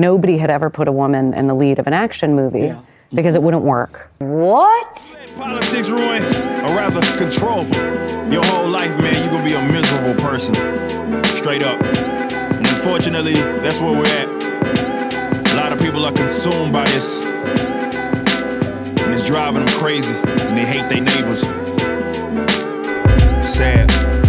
nobody had ever put a woman in the lead of an action movie yeah. because it wouldn't work. What? Politics ruin, or rather control, your whole life, man. You're gonna be a miserable person. Straight up. And unfortunately, that's where we're at. A lot of people are consumed by this. And it's driving them crazy. And they hate their neighbors. Sad.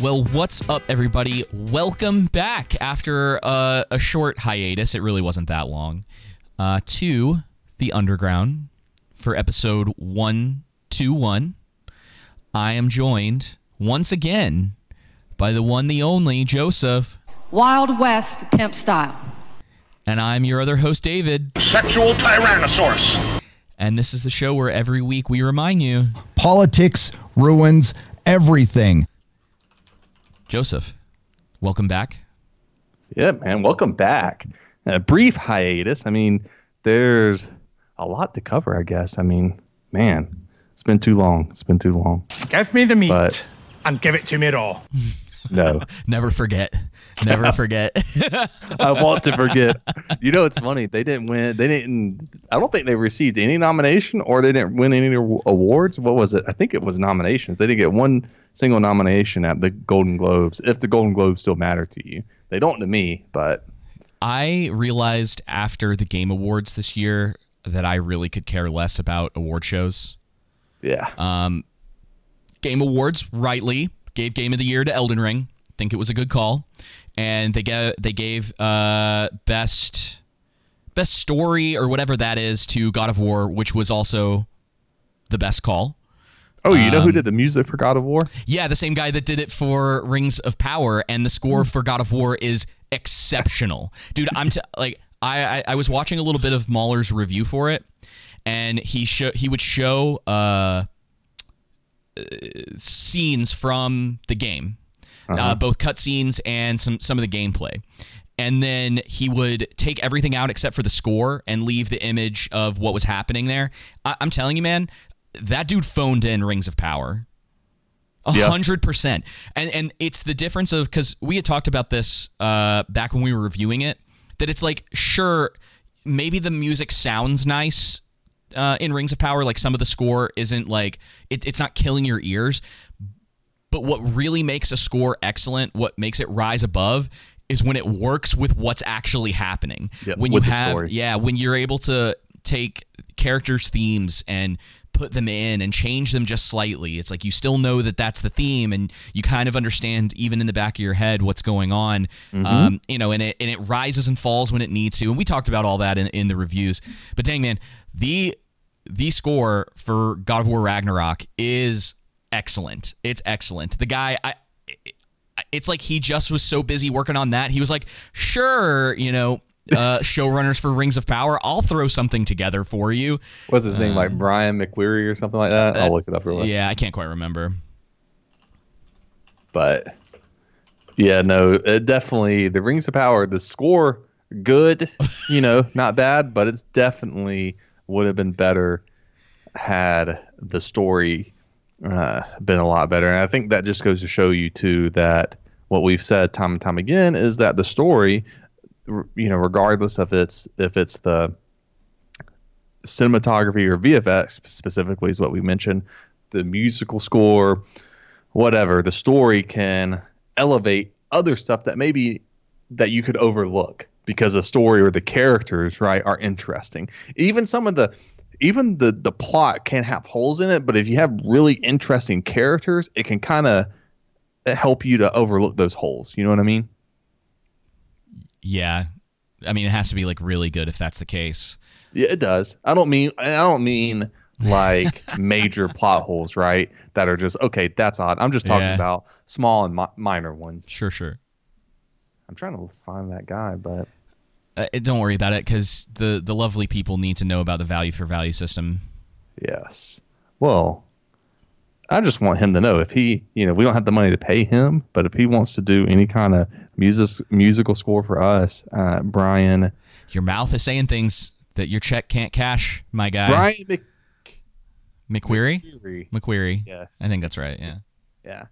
Well, what's up, everybody? Welcome back after uh, a short hiatus. It really wasn't that long. Uh, to the Underground for episode 121. I am joined once again by the one, the only Joseph. Wild West pimp style. And I'm your other host, David. Sexual Tyrannosaurus. And this is the show where every week we remind you politics ruins everything. Joseph, welcome back. Yeah, man, welcome back. A brief hiatus. I mean, there's a lot to cover, I guess. I mean, man, it's been too long. It's been too long. Give me the meat but, and give it to me raw. No. Never forget. Never forget. I want to forget. You know, it's funny. They didn't win. They didn't. I don't think they received any nomination or they didn't win any awards. What was it? I think it was nominations. They didn't get one single nomination at the Golden Globes. If the Golden Globes still matter to you, they don't to me. But I realized after the Game Awards this year that I really could care less about award shows. Yeah. Um, Game Awards rightly gave Game of the Year to Elden Ring. Think it was a good call, and they gave they gave uh, best best story or whatever that is to God of War, which was also the best call. Oh, you know um, who did the music for God of War? Yeah, the same guy that did it for Rings of Power, and the score for God of War is exceptional, dude. I'm t- like I, I, I was watching a little bit of Mahler's review for it, and he show he would show uh, scenes from the game, uh, uh-huh. uh, both cutscenes and some some of the gameplay. And then he would take everything out except for the score and leave the image of what was happening there. I- I'm telling you, man, that dude phoned in Rings of Power. A hundred percent. And and it's the difference of because we had talked about this uh, back when we were reviewing it, that it's like, sure, maybe the music sounds nice uh, in Rings of Power. Like some of the score isn't like it, it's not killing your ears. But what really makes a score excellent, what makes it rise above, is when it works with what's actually happening. Yep, when you have, yeah, when you're able to take characters' themes and put them in and change them just slightly. It's like you still know that that's the theme, and you kind of understand even in the back of your head what's going on. Mm-hmm. Um, you know, and it and it rises and falls when it needs to. And we talked about all that in, in the reviews. But dang man, the the score for God of War Ragnarok is excellent. It's excellent. The guy, I, it's like he just was so busy working on that. He was like, sure, you know, uh, showrunners for Rings of Power, I'll throw something together for you. What's his name? like um, Brian McCreary or something like that? Uh, I'll look it up real quick. Yeah, I can't quite remember. But yeah, no, definitely the Rings of Power, the score, good, you know, not bad, but it's definitely would have been better had the story uh, been a lot better. And I think that just goes to show you too that what we've said time and time again is that the story, you know, regardless of it's if it's the cinematography or VFX specifically is what we mentioned, the musical score, whatever, the story can elevate other stuff that maybe that you could overlook because the story or the characters right are interesting even some of the even the the plot can have holes in it but if you have really interesting characters it can kind of help you to overlook those holes. You know what i mean? Yeah. I mean it has to be like really good if that's the case. Yeah it does. I don't mean i don't mean like major plot holes right that are just okay that's odd. I'm just talking yeah. about small and mi- minor ones. Sure sure. I'm trying to find that guy but uh, don't worry about it because the the lovely people need to know about the value for value system. Yes. Well, I just want him to know if he, you know, we don't have the money to pay him, but if he wants to do any kind of music musical score for us, uh, Brian. Your mouth is saying things that your check can't cash, my guy. Brian Mc, McCreary. McCreary. McCreary. Yes. I think that's right. Yeah. Yeah.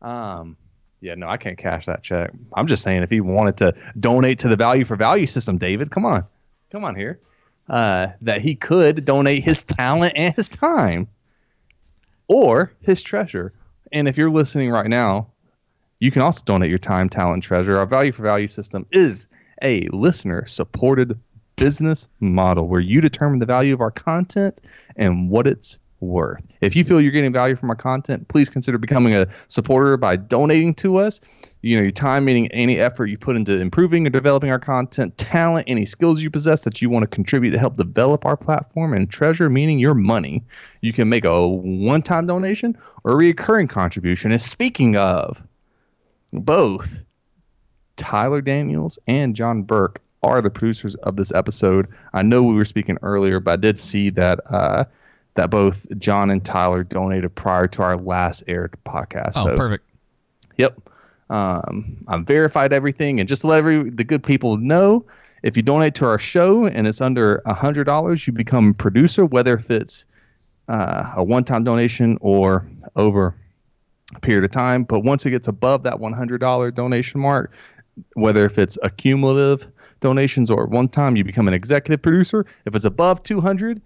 Um. Yeah, no, I can't cash that check. I'm just saying if he wanted to donate to the value for value system, David, come on, come on here, uh, that he could donate his talent and his time, or his treasure. And if you're listening right now, you can also donate your time, talent, treasure. Our value for value system is a listener supported business model where you determine the value of our content and what it's worth. If you feel you're getting value from our content, please consider becoming a supporter by donating to us. You know, your time meaning any effort you put into improving or developing our content, talent, any skills you possess that you want to contribute to help develop our platform, and treasure meaning your money. You can make a one time donation or a recurring contribution. And speaking of both, Tyler Daniels and John Burck are the producers of this episode. I know we were speaking earlier, but I did see that uh, that both John and Tyler donated prior to our last aired podcast. Oh, so, perfect. Yep. Um, I've verified everything, and just to let every the good people know, if you donate to our show and it's under a hundred dollars, you become a producer, whether if it's uh, a one-time donation or over a period of time. But once it gets above that one hundred dollar donation mark, whether if it's accumulative donations or one time, you become an executive producer. If it's above two hundred,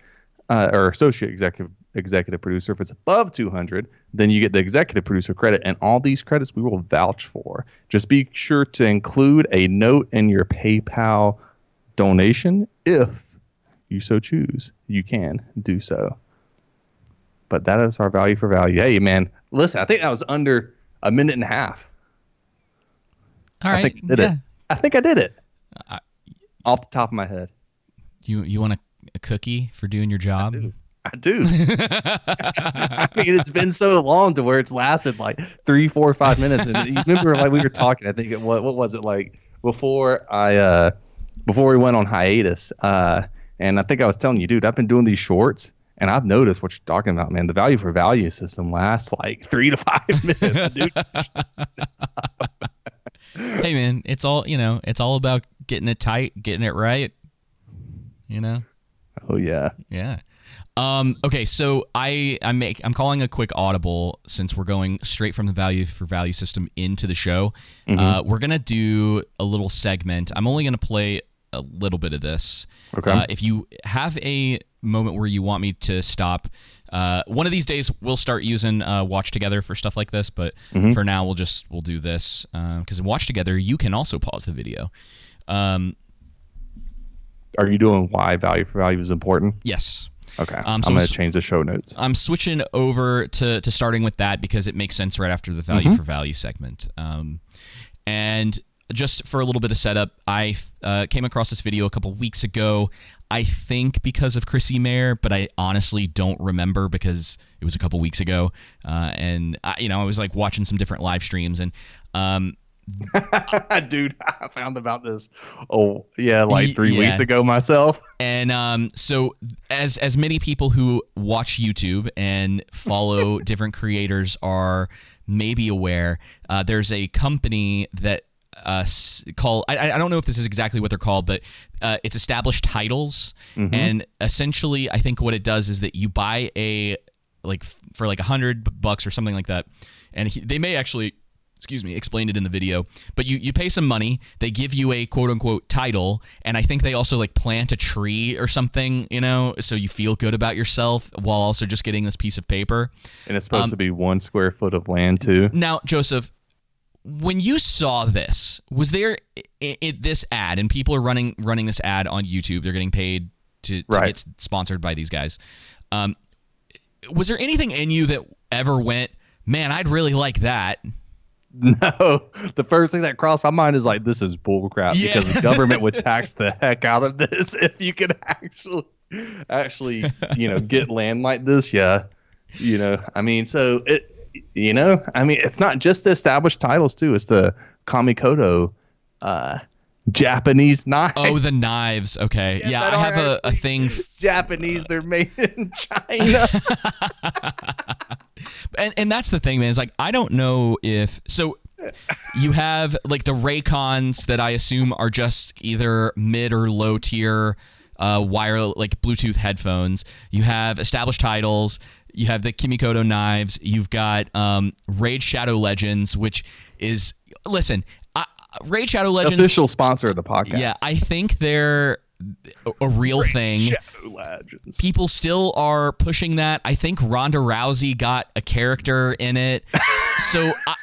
uh, or associate executive executive producer. If it's above 200, then you get the executive producer credit, and all these credits we will vouch for. Just be sure to include a note in your PayPal donation if you so choose. You can do so. But that is our value for value. Hey, man, listen, I think that was under a minute and a half. All right. I think I did yeah. it. I think I did it. Off the top of my head. You you want a, a cookie for doing your job? I do. I mean, it's been so long to where it's lasted like three, four, five minutes. And you remember, like we were talking. I think it what what was it like before I uh before we went on hiatus. Uh, and I think I was telling you, dude, I've been doing these shorts, and I've noticed what you're talking about, man. The value for value system lasts like three to five minutes, dude. hey man, it's all you know. It's all about getting it tight, getting it right. You know. Oh yeah. Yeah. Um, okay, so I I make I'm calling a quick audible since we're going straight from the value for value system into the show. Uh, we're gonna do a little segment. I'm only gonna play a little bit of this. Okay. Uh, if you have a moment where you want me to stop, uh, one of these days we'll start using uh, Watch Together for stuff like this. But for now, we'll just we'll do this because in Watch Together you can also pause the video. Um, Are you doing why value for value is important? yes. Okay. Um, I'm so gonna change the show notes. I'm switching over to, to starting with that because it makes sense right after the value for value segment. Um, and just for a little bit of setup, I uh, came across this video a couple weeks ago. I think because of Chrissy Mayer, but I honestly don't remember because it was a couple weeks ago. Uh, and I, you know, I was like watching some different live streams, and um, Dude, I found about this. Oh yeah, like three weeks ago myself. And um, so, as as many people who watch YouTube and follow different creators are maybe aware, uh, there's a company that uh, called I, I don't know if this is exactly what they're called, but uh, it's established titles, and essentially, I think what it does is that you buy a like for like a hundred bucks or something like that, and he, they may actually excuse me, explained it in the video. But you, you pay some money, they give you a quote unquote title, and I think they also like plant a tree or something, you know, so you feel good about yourself while also just getting this piece of paper. And it's supposed Um, to be one square foot of land too. Now, Joseph, when you saw this, was there i i this ad, and people are running running this ad on YouTube? They're getting paid to, to Right. get sponsored by these guys. Um, was there anything in you that ever went, man, I'd really like that? No, the first thing that crossed my mind is like, this is bullcrap Yeah. because the government would tax the heck out of this if you could actually, actually, you know, get land like this. Yeah, you know, I mean, so it, you know, I mean, it's not just the established titles too. It's the Kamikoto, uh, Japanese knives. Oh, the knives. Okay. Yeah, that I have a, a thing. Japanese. They're made in China. And, and that's the thing, man. Is like, I don't know if. So you have like the Raycons that I assume are just either mid or low tier uh, wire, like Bluetooth headphones. You have established titles. You have the Kamikoto knives. You've got um, Raid Shadow Legends, which is listen. I, Raid Shadow Legends. Official sponsor of the podcast. Yeah, I think they're a, a real thing. Shadow Legends. People still are pushing that. I think Ronda Rousey got a character in it. So I,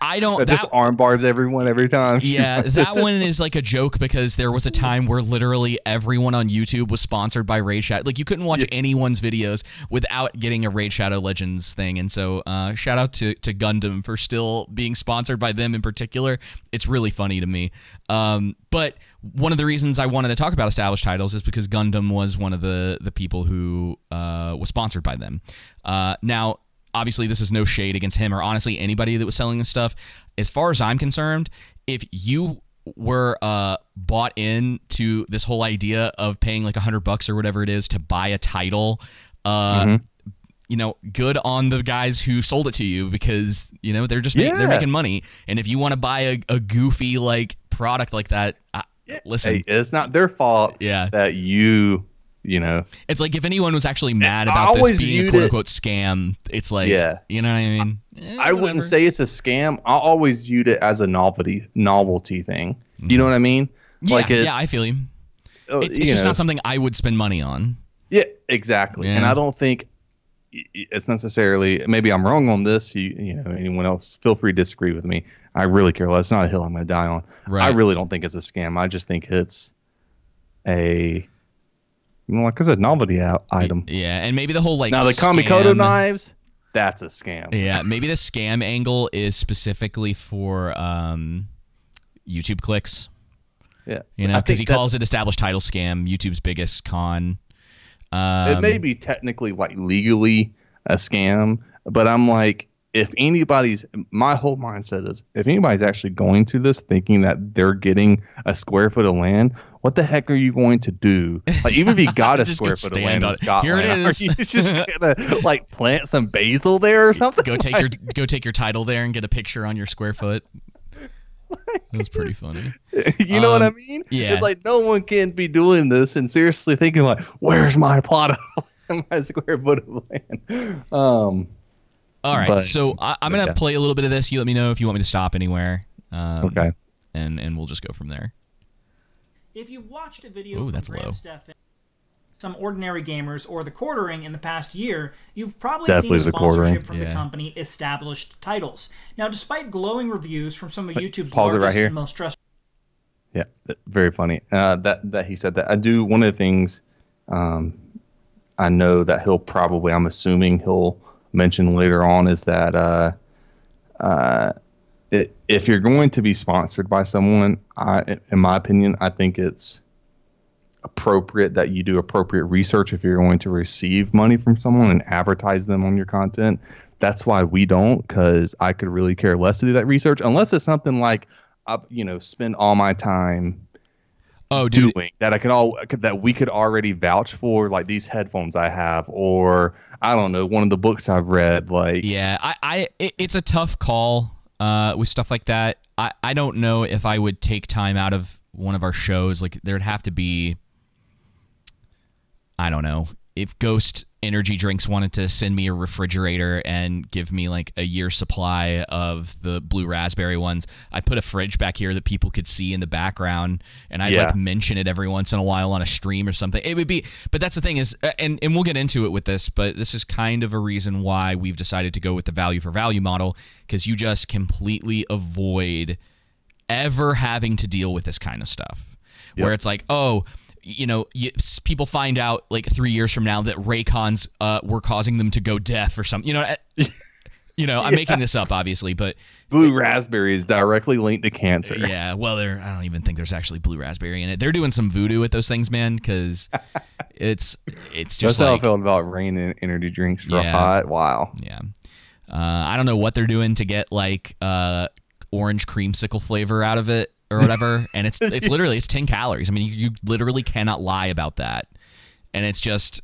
I don't. That just arm bars everyone every time. yeah, that one is like a joke because there was a time where literally everyone on YouTube was sponsored by Raid Shadow. Like you couldn't watch anyone's videos without getting a Raid Shadow Legends thing. And so, uh, shout out to to Gundam for still being sponsored by them in particular. It's really funny to me. Um, but one of the reasons I wanted to talk about established titles is because Gundam was one of the the people who uh, was sponsored by them. Uh, now obviously this is no shade against him or honestly anybody that was selling this stuff. As far as I'm concerned, if you were uh, bought in to this whole idea of paying like a hundred bucks or whatever it is to buy a title, uh, you know, good on the guys who sold it to you because you know they're just make, they're making money. And if you want to buy a, a goofy like product like that, uh, listen, Hey, it's not their fault Yeah. that you, you know, it's like if anyone was actually mad about this being a quote it- unquote scam, it's like, Yeah. you know what I mean? Eh, I wouldn't say it's a scam. I always viewed it as a novelty novelty thing. You know what I mean? Yeah, like it's, yeah, I feel you. oh, It, it's you just know, not something I would spend money on. Yeah, exactly. And I don't think it's necessarily. Maybe I'm wrong on this. You, you know, anyone else, feel free to disagree with me. I really care less. It's not a hill I'm going to die on. I really don't think it's a scam. I just think it's a, like it's a novelty item. Yeah, and maybe the whole like now the Kamikoto scam- knives, that's a scam. Yeah, maybe the scam angle is specifically for um, YouTube clicks. Yeah, You know, because he calls it established title scam, YouTube's biggest con. Um, it may be technically like legally a scam, but I'm like, if anybody's, my whole mindset is, if anybody's actually going to this thinking that they're getting a square foot of land, what the heck are you going to do? Like, even if you got a square foot of land in. Scotland, Here it is. are you just gonna like plant some basil there or something? go take your go take your title there and get a picture on your square foot. That's pretty funny. you know what I Um, mean? yeah. It's like no one can be doing this and seriously thinking like, where's my plot of my square foot of land? Um, All right, But- so I, I'm gonna yeah. play a little bit of this. You let me know if you want me to stop anywhere. Um, okay. and and we'll just go from there. If you watched a video Ooh, from that's Graham low. Stephan, some ordinary gamers, or the quartering in the past year, you've probably Definitely seen the quartering. sponsorship from Yeah. the company established titles. Now, despite glowing reviews from some of YouTube's pause it right largest here. and most trusted Yeah, th- very funny. Uh, that that he said that. I do one of the things. Um, I know that he'll probably. I'm assuming he'll mention later on is that uh, uh, it, if you're going to be sponsored by someone, I, in my opinion, I think it's appropriate that you do appropriate research if you're going to receive money from someone and advertise them on your content. That's why we don't, because I could really care less to do that research unless it's something like, I, you know, spend all my time Oh, dude, doing that I can all that we could already vouch for, like these headphones I have, or I don't know, one of the books I've read, like Yeah, I, I it, it's a tough call uh, with stuff like that. I, I don't know if I would take time out of one of our shows. Like there'd have to be, I don't know, if Ghost Energy Drinks wanted to send me a refrigerator and give me like a year supply of the blue raspberry ones, I put a fridge back here that people could see in the background, and I'd Yeah. like mention it every once in a while on a stream or something. It would be, but that's the thing is, uh, and and we'll get into it with this, but this is kind of a reason why we've decided to go with the value for value model because you just completely avoid ever having to deal with this kind of stuff where it's like, oh, you know, you, people find out like three years from now that Raycons uh, were causing them to go deaf or something. You know, you know, I'm making this up obviously, but blue raspberry is directly linked to cancer. yeah, well, there. I don't even think there's actually blue raspberry in it. They're doing some voodoo with those things, man, because it's it's That's just how I felt about rain and energy drinks for Yeah. a hot while. yeah. Uh, I don't know what they're doing to get like uh, orange creamsicle flavor out of it or whatever, and it's it's literally it's ten calories. I mean, you, you literally cannot lie about that, and it's just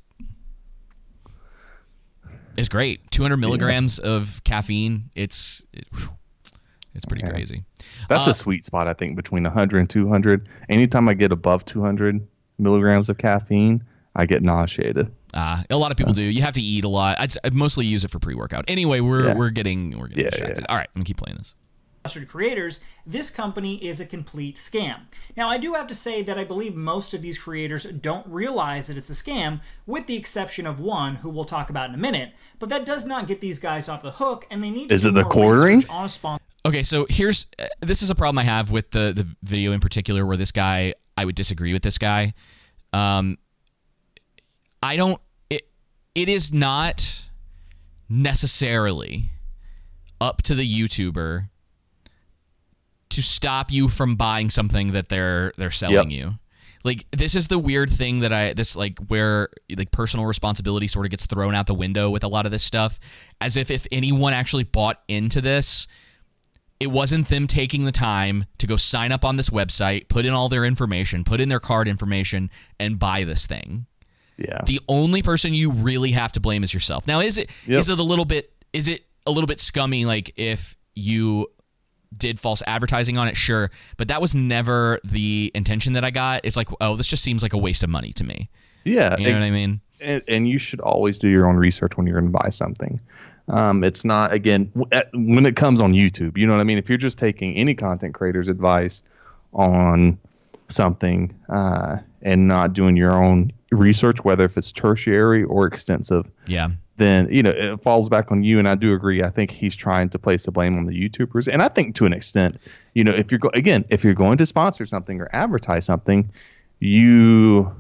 it's great. Two hundred milligrams of caffeine. It's it, it's pretty crazy. That's Uh, a sweet spot, I think, between 100 and 200. Anytime I get above 200 milligrams of caffeine, I get nauseated. Uh, a lot of people do. You have to eat a lot. I'd, I'd mostly use it for pre-workout. Anyway, we're Yeah. we're getting we're getting Yeah, distracted. yeah. All right, I'm gonna keep playing this. Mustard creators, this company is a complete scam. Now, I do have to say that I believe most of these creators don't realize that it's a scam, with the exception of one who we'll talk about in a minute. But that does not get these guys off the hook, and they need to Is do it the more quartering? research on a sponsor. Okay, so here's uh, this is a problem I have with the the video in particular, where this guy I would disagree with this guy. Um, I don't. It it is not necessarily up to the YouTuber to stop you from buying something that they're they're selling Yep. you. Like this is the weird thing that I this like where like personal responsibility sort of gets thrown out the window with a lot of this stuff as if if anyone actually bought into this it wasn't them taking the time to go sign up on this website, put in all their information, put in their card information and buy this thing. Yeah. The only person you really have to blame is yourself. Now, is it is Yep. it a little bit is it a little bit scummy like if you did false advertising on it? Sure, but that was never the intention that I got. It's like, oh, this just seems like a waste of money to me. yeah. You know what I mean? and, and you should always do your own research when you're going to buy something. Um, it's not again when it comes on YouTube. You know what I mean? If you're just taking any content creator's advice on something uh, and not doing your own research, whether if it's tertiary or extensive, Yeah. then you know it falls back on you. And I do agree. I think he's trying to place the blame on the YouTubers, and I think to an extent, you know, if you're go- again, if you're going to sponsor something or advertise something, you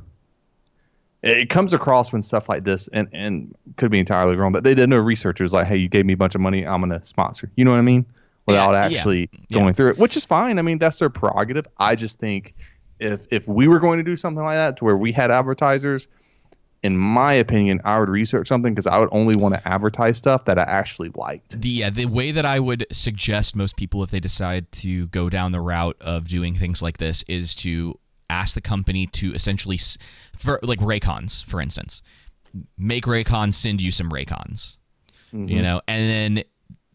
it comes across when stuff like this and and could be entirely wrong, but they did no researchers like, hey, you gave me a bunch of money, I'm gonna sponsor. You know what I mean? Without Yeah, yeah, actually yeah. going through it, which is fine. I mean, that's their prerogative. I just think if if we were going to do something like that to where we had advertisers, in my opinion, I would research something because I would only want to advertise stuff that I actually liked. The yeah, the way that I would suggest most people if they decide to go down the route of doing things like this is to ask the company to essentially for like Raycons, for instance, make Raycons send you some Raycons, you mm-hmm. know, and then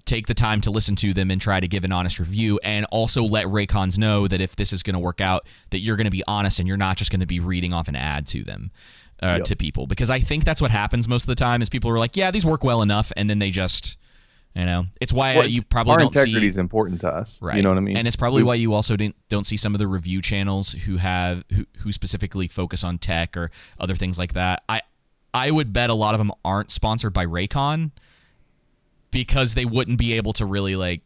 take the time to listen to them and try to give an honest review and also let Raycons know that if this is going to work out that you're going to be honest and you're not just going to be reading off an ad to them uh, to people because I think that's what happens most of the time is people are like yeah these work well enough and then they just you know it's why Well, you probably Our don't integrity see is important to us. Right. You know what I mean? And it's probably why you also didn't, don't see some of the review channels who have who, who specifically focus on tech or other things like that. I I would bet a lot of them aren't sponsored by Raycon because they wouldn't be able to really like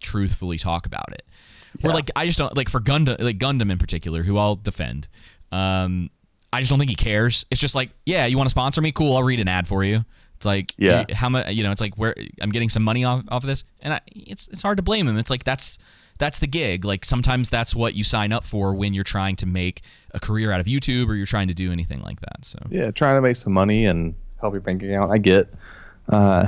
truthfully talk about it. Or like I just don't like for Gundam like Gundam in particular, who I'll defend. Um, I just don't think he cares. It's just like, yeah, you want to sponsor me? Cool, I'll read an ad for you. It's like, Yeah. how much? You know, it's like where I'm getting some money off, off of this, and I, it's it's hard to blame him. It's like that's that's the gig. Like sometimes that's what you sign up for when you're trying to make a career out of YouTube or you're trying to do anything like that. So yeah, trying to make some money and help your bank account. I get. Uh,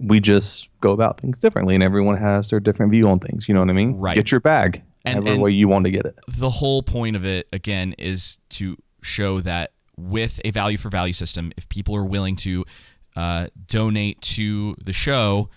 we just go about things differently, and everyone has their different view on things. You know what I mean? Right. Get your bag, And- however and- way you want to get it. the whole point of it again is to show that with a value for value system, if people are willing to uh, donate to the show,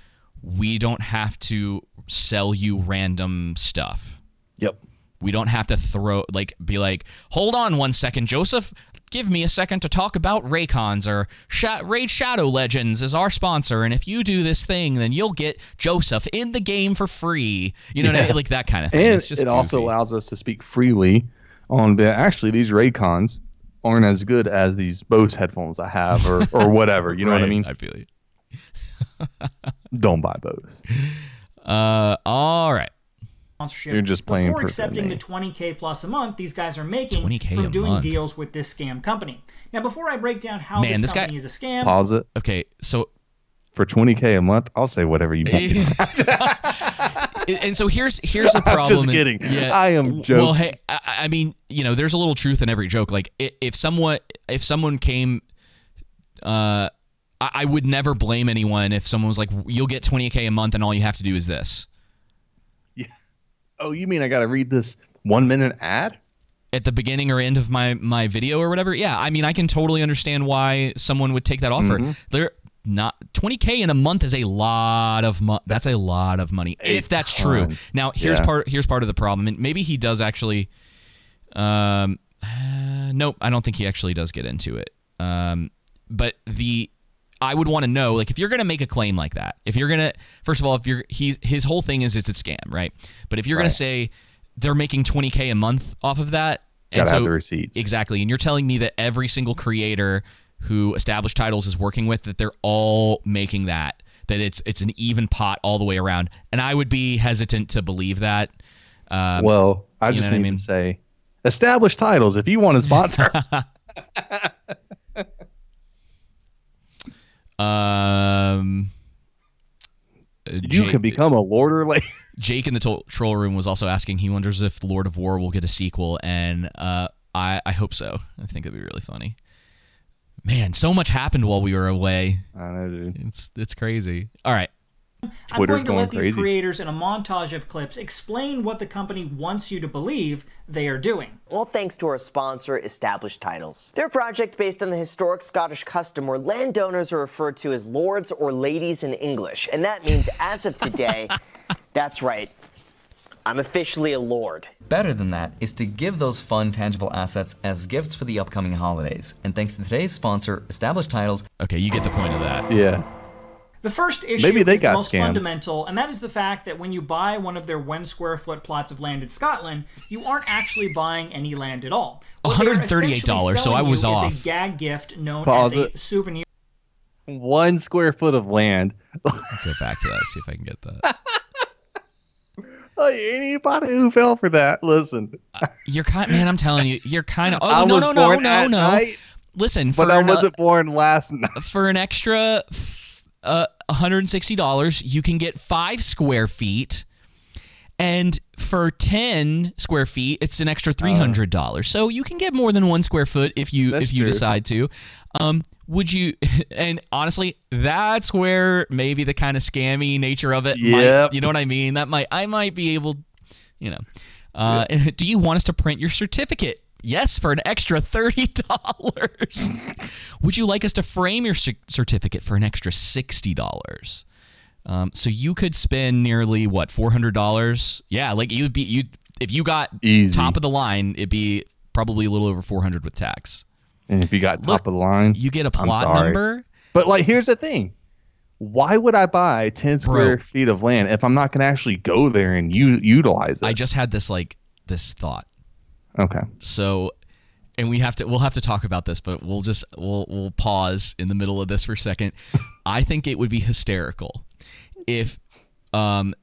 we don't have to sell you random stuff. Yep. We don't have to throw like be like, hold on one second, Joseph. Give me a second to talk about Raycons or Sha- Raid Shadow Legends is our sponsor, and if you do this thing, then you'll get Joseph in the game for free. You know, what I mean? like that kind of thing. And it also allows us to speak freely on. the- Actually, these Raycons aren't as good as these Bose headphones I have, or or whatever. You know what I mean? I feel you. Don't buy Bose. Uh, all right. Sponsorship You're just playing before for accepting the 20k plus a month these guys are making 20K from doing month. deals with this scam company. Now, before I break down how Man, this, this guy- company is a scam, Pause it Okay, so for 20k a month. I'll say whatever you want. and so here's here's the problem. I'm problem. just and- kidding. I am joking. Well, hey, I, I mean, you know, there's a little truth in every joke. Like, if someone if someone came, uh, I, I would never blame anyone if someone was like, "You'll get 20k a month, and all you have to do is this." Oh, you mean I got to read this one minute ad? At the beginning or end of my my video or whatever, yeah. I mean, I can totally understand why someone would take that offer. Mm-hmm. They're not 20k in a month is a lot of money. That's a lot of money if that's true. Now here's Yeah. part here's part of the problem, and maybe he does actually. Um, uh, nope, I don't think he actually does get into it. Um, but the I would want to know like if you're going to make a claim like that, if you're going to first of all, if you're he's his whole thing is it's a scam, right? But if you're going to say they're making 20k a month off of that, Gotta have the receipts. Exactly. And you're telling me that every single creator who established titles is working with that they're all making that that it's it's an even pot all the way around. And I would be hesitant to believe that. Um, well, I just what I mean? to say, established titles. If you want to sponsor, um uh, you Jake- can become a lord or lady. Jake in the to- troll room was also asking. He wonders if Lord of War will get a sequel, and uh, I I hope so. I think it'd be really funny. Man, so much happened while we were away. I know, dude. It's it's crazy. All right, I'm Twitter's going to going let these creators in a montage of clips explain what the company wants you to believe they are doing. All thanks to our sponsor, Established Titles. They're a project based on the historic Scottish custom where landowners are referred to as lords or ladies in English. And that means, as of today, that's right, I'm officially a lord. Better than that is to give those fun, tangible assets as gifts for the upcoming holidays. And thanks to today's sponsor, Established Titles. Okay, you get the point of that. Yeah. The first issue Maybe they is got the most scammed. fundamental, and that is the fact that when you buy one of their one square foot plots of land in Scotland, you aren't actually buying any land at all. $138, so I was you off. Is a gag gift known Pause as a it. souvenir. One square foot of land. Go back to that. See if I can get that. Like, anybody who fell for that, listen. Uh, you're kind, man. I'm telling you, you're kind of. Oh I no, was no, no, born no, at no. night, Listen, for but I an- uh, wasn't born last night. for an extra f- uh, $160, you can get five square feet. And for 10 square feet, it's an extra $300. so you can get more than one square foot if you if you true. decide to. Um, would you and honestly, that's where maybe the kind of scammy nature of it might, you know what I mean? That might I might be able, you know. Uh, do you want us to print your certificate? Yes, for an extra thirty dollars. Would you like us to frame your cer- certificate for an extra sixty dollars? Um, so you could spend nearly what four hundred dollars? Yeah, like you'd be you if you got Easy. top of the line, it'd be probably a little over four hundred with tax. And if you got Look, top of the line, You get a plot number. But like, here's the thing: why would I buy ten square Bro. feet of land if I'm not going to actually go there and u- utilize it? I just had this like this thought. Okay. So, and we have to we'll have to talk about this, but we'll just we'll we'll pause in the middle of this for a second. I think it would be hysterical if um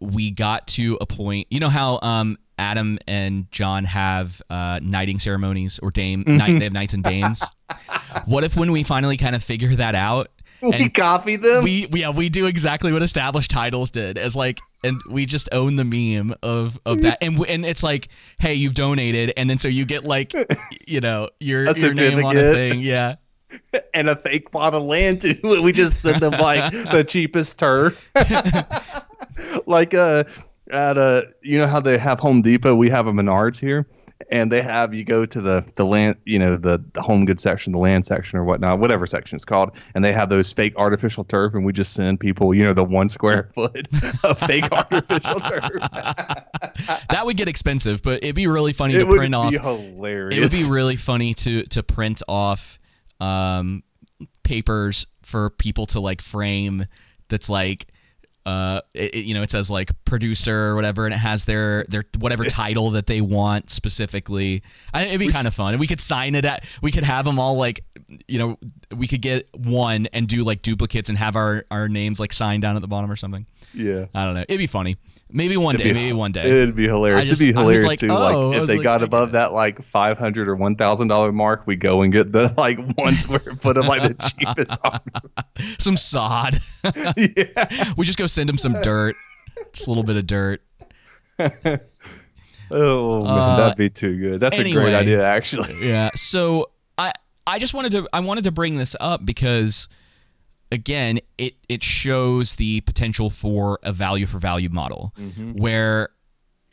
we got to a point. You know how um Adam and John have uh knighting ceremonies or dame night they have knights and dames. what if when we finally kind of figure that out we copy them. we we- yeah we do exactly what established titles did as like and we just own the meme of of that and and it's like hey you've donated and then so you get like you know your A your name on a thing yeah and a fake plot of land too. We just send them like the cheapest turf. like uh at uh you know how they have Home Depot, we have a Menards here. And they have you go to the the land, you know, the the home goods section, the land section or whatnot, whatever section it's called, and they have those fake artificial turf, and we just send people, you know, the one square foot of fake artificial turf. that would get expensive but it'd be really funny It to print off be hilarious. it would be really funny to to print off um papers for people to like frame that's like uh it, you know it says like producer or whatever and it has their their whatever title that they want specifically. I, it'd be kind of fun. And we could sign it at we could have them all like you know we could get one and do like duplicates and have our our names like signed down at the bottom or something. Yeah. i don't know. It'd be funny maybe one It'd day be- maybe one day It'd be hilarious. Just- It'd be hilarious like, too. oh, like if they like, got above that like five hundred or one thousand dollar mark, we go and get the like one square foot of like the cheapest. some sod yeah. we just go send them some dirt just a little bit of dirt Oh man, Uh, that'd be too good. That's a great idea, actually. yeah so i i just wanted to i wanted to bring this up because again it it shows the potential for a value for value model where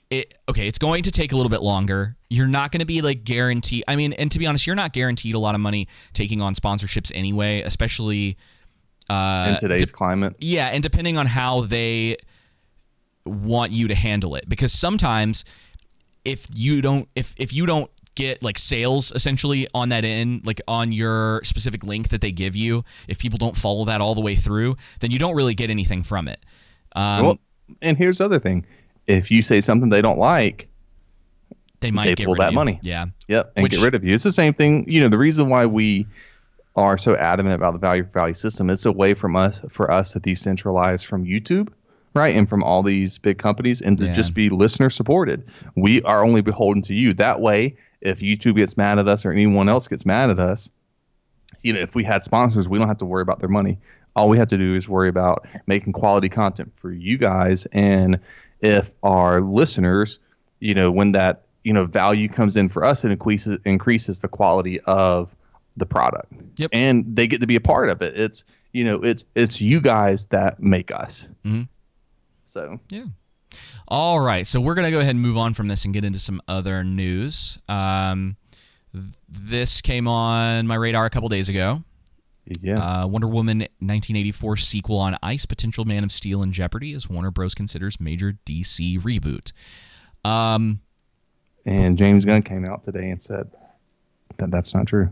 it okay it's going to take a little bit longer. You're not going to be like guaranteed i mean and to be honest you're not guaranteed a lot of money taking on sponsorships anyway especially uh In today's dep- climate, yeah, and depending on how they want you to handle it, because sometimes if you don't if if you don't get like sales essentially on that end, like on your specific link that they give you, if people don't follow that all the way through, then you don't really get anything from it. Um, well, and here's the other thing: if you say something they don't like, they might they get pull rid of that you. money. Yeah. Yep, and Which- get rid of you. It's the same thing. You know, the reason why we are so adamant about the value for value system, it's a way from us for us to decentralize from YouTube, right, and from all these big companies, and to Yeah. just be listener supported. We are only beholden to you. That way, if YouTube gets mad at us or anyone else gets mad at us, you know, if we had sponsors, we don't have to worry about their money. All we have to do is worry about making quality content for you guys. And if our listeners, you know, when that you know value comes in for us, it increases increases the quality of the product. Yep. And they get to be a part of it. It's you know, it's it's you guys that make us. Mhm. So Yeah. All right, so we're gonna go ahead and move on from this and get into some other news. Um, th- this came on my radar a couple days ago. Yeah. Uh, Wonder Woman 1984 sequel on ice, potential Man of Steel in jeopardy as Warner Bros. considers major DC reboot. Um, and James Gunn came out today and said that that's not true.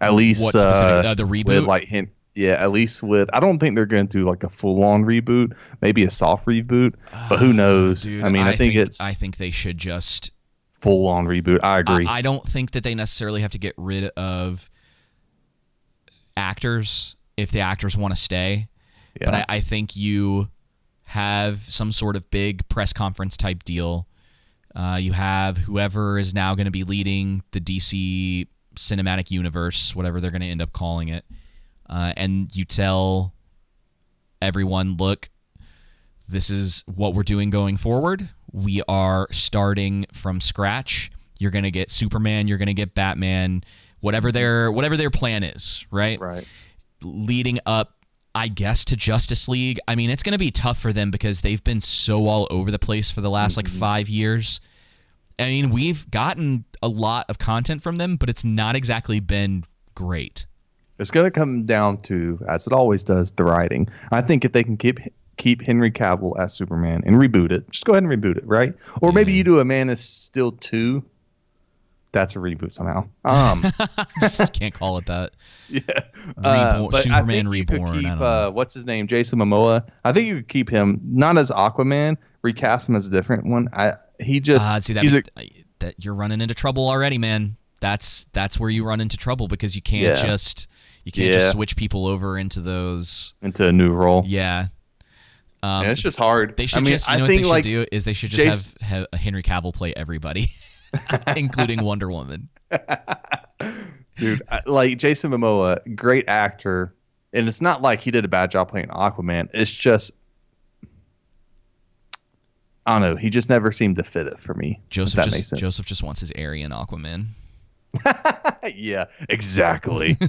At least uh, uh, the reboot? like hint. Yeah, at least with I don't think they're going to do like a full on reboot, maybe a soft reboot, but who knows? dude, I mean, I, think, it's I think they should just. full on reboot. I agree. I, I don't think that they necessarily have to get rid of actors if the actors want to stay. But I, I think you have some sort of big press conference type deal. Uh, you have whoever is now going to be leading the DC cinematic universe, whatever they're going to end up calling it. Uh, and you tell everyone, look, this is what we're doing going forward. We are starting from scratch. You're going to get Superman, you're going to get Batman, whatever their whatever their plan is, right? right. Leading up I guess to Justice League. I mean, it's going to be tough for them because they've been so all over the place for the last like 5 years. I mean, we've gotten a lot of content from them, but it's not exactly been great. It's going to come down to, as it always does, the writing. I think if they can keep keep Henry Cavill as Superman and reboot it, just go ahead and reboot it, right? Or maybe you do a Man of Steel two. That's a reboot somehow. Um, Just can't call it that. yeah, Reborn- but Superman Reborn, Keep, uh, what's his name? Jason Momoa. I think you could keep him not as Aquaman. Recast him as a different one. I he just Ah, see that, he's a, that you're running into trouble already, man. That's that's where you run into trouble because you can't Yeah. just you can't Yeah. just switch people over into those. into a new role. Yeah, um, Yeah, it's just hard. they should I mean, just you I know what think they like should do is they should just Jason- have, have Henry Cavill play everybody, including Wonder Woman. dude. Like Jason Momoa, great actor, and it's not like he did a bad job playing Aquaman. It's just, I don't know. He just never seemed to fit it for me. Joseph just sense. Joseph just wants his Aryan Aquaman. yeah, exactly.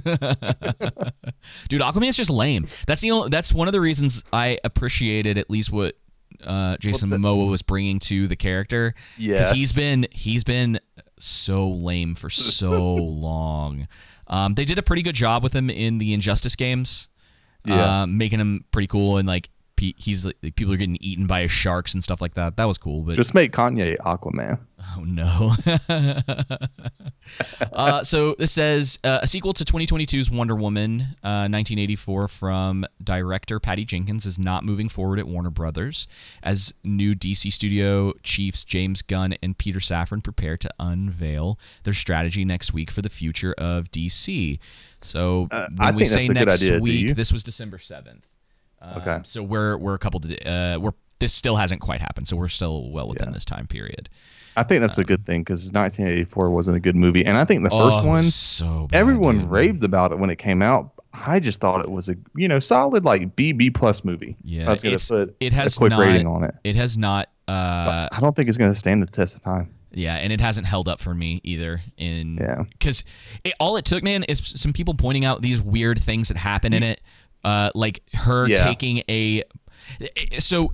Dude, Aquaman's just lame. That's the only, that's one of the reasons I appreciated at least what uh, Jason Momoa was bringing to the character. because he's been he's been so lame for so long. Um, they did a pretty good job with him in the Injustice games, Yeah. uh, making him pretty cool and like pe- he's like, people are getting eaten by sharks and stuff like that. That was cool, but just make Kanye Aquaman. Oh no. uh, so this says uh, a sequel to 2022's Wonder Woman, uh, 1984, from director Patty Jenkins is not moving forward at Warner Brothers as new DC studio chiefs James Gunn and Peter Safran prepare to unveil their strategy next week for the future of DC. So Uh, when I we think say that's a good next week, this was December 7th. Um, Okay. So we're we're a couple. To, uh, we're this still hasn't quite happened, so we're still well within this time period. I think that's a good thing because 1984 wasn't a good movie, and I think the Um, Oh, first it one, so bad, everyone dude. raved about it when it came out. I just thought it was a you know solid like B B plus movie. Yeah, I was gonna put it has a quick not, rating on it. It has not. Uh, I don't think it's going to stand the test of time. yeah, and it hasn't held up for me either. In Yeah. because it, all it took, man, is some people pointing out these weird things that happen in it, uh, like her Yeah. taking a. So,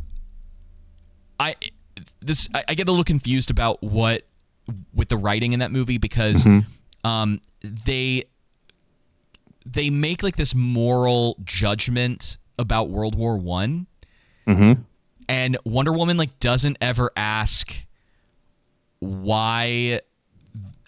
I this I, I get a little confused about what with the writing in that movie because Mm-hmm. um, they they make like this moral judgment about World War One, Mm-hmm. and Wonder Woman like doesn't ever ask why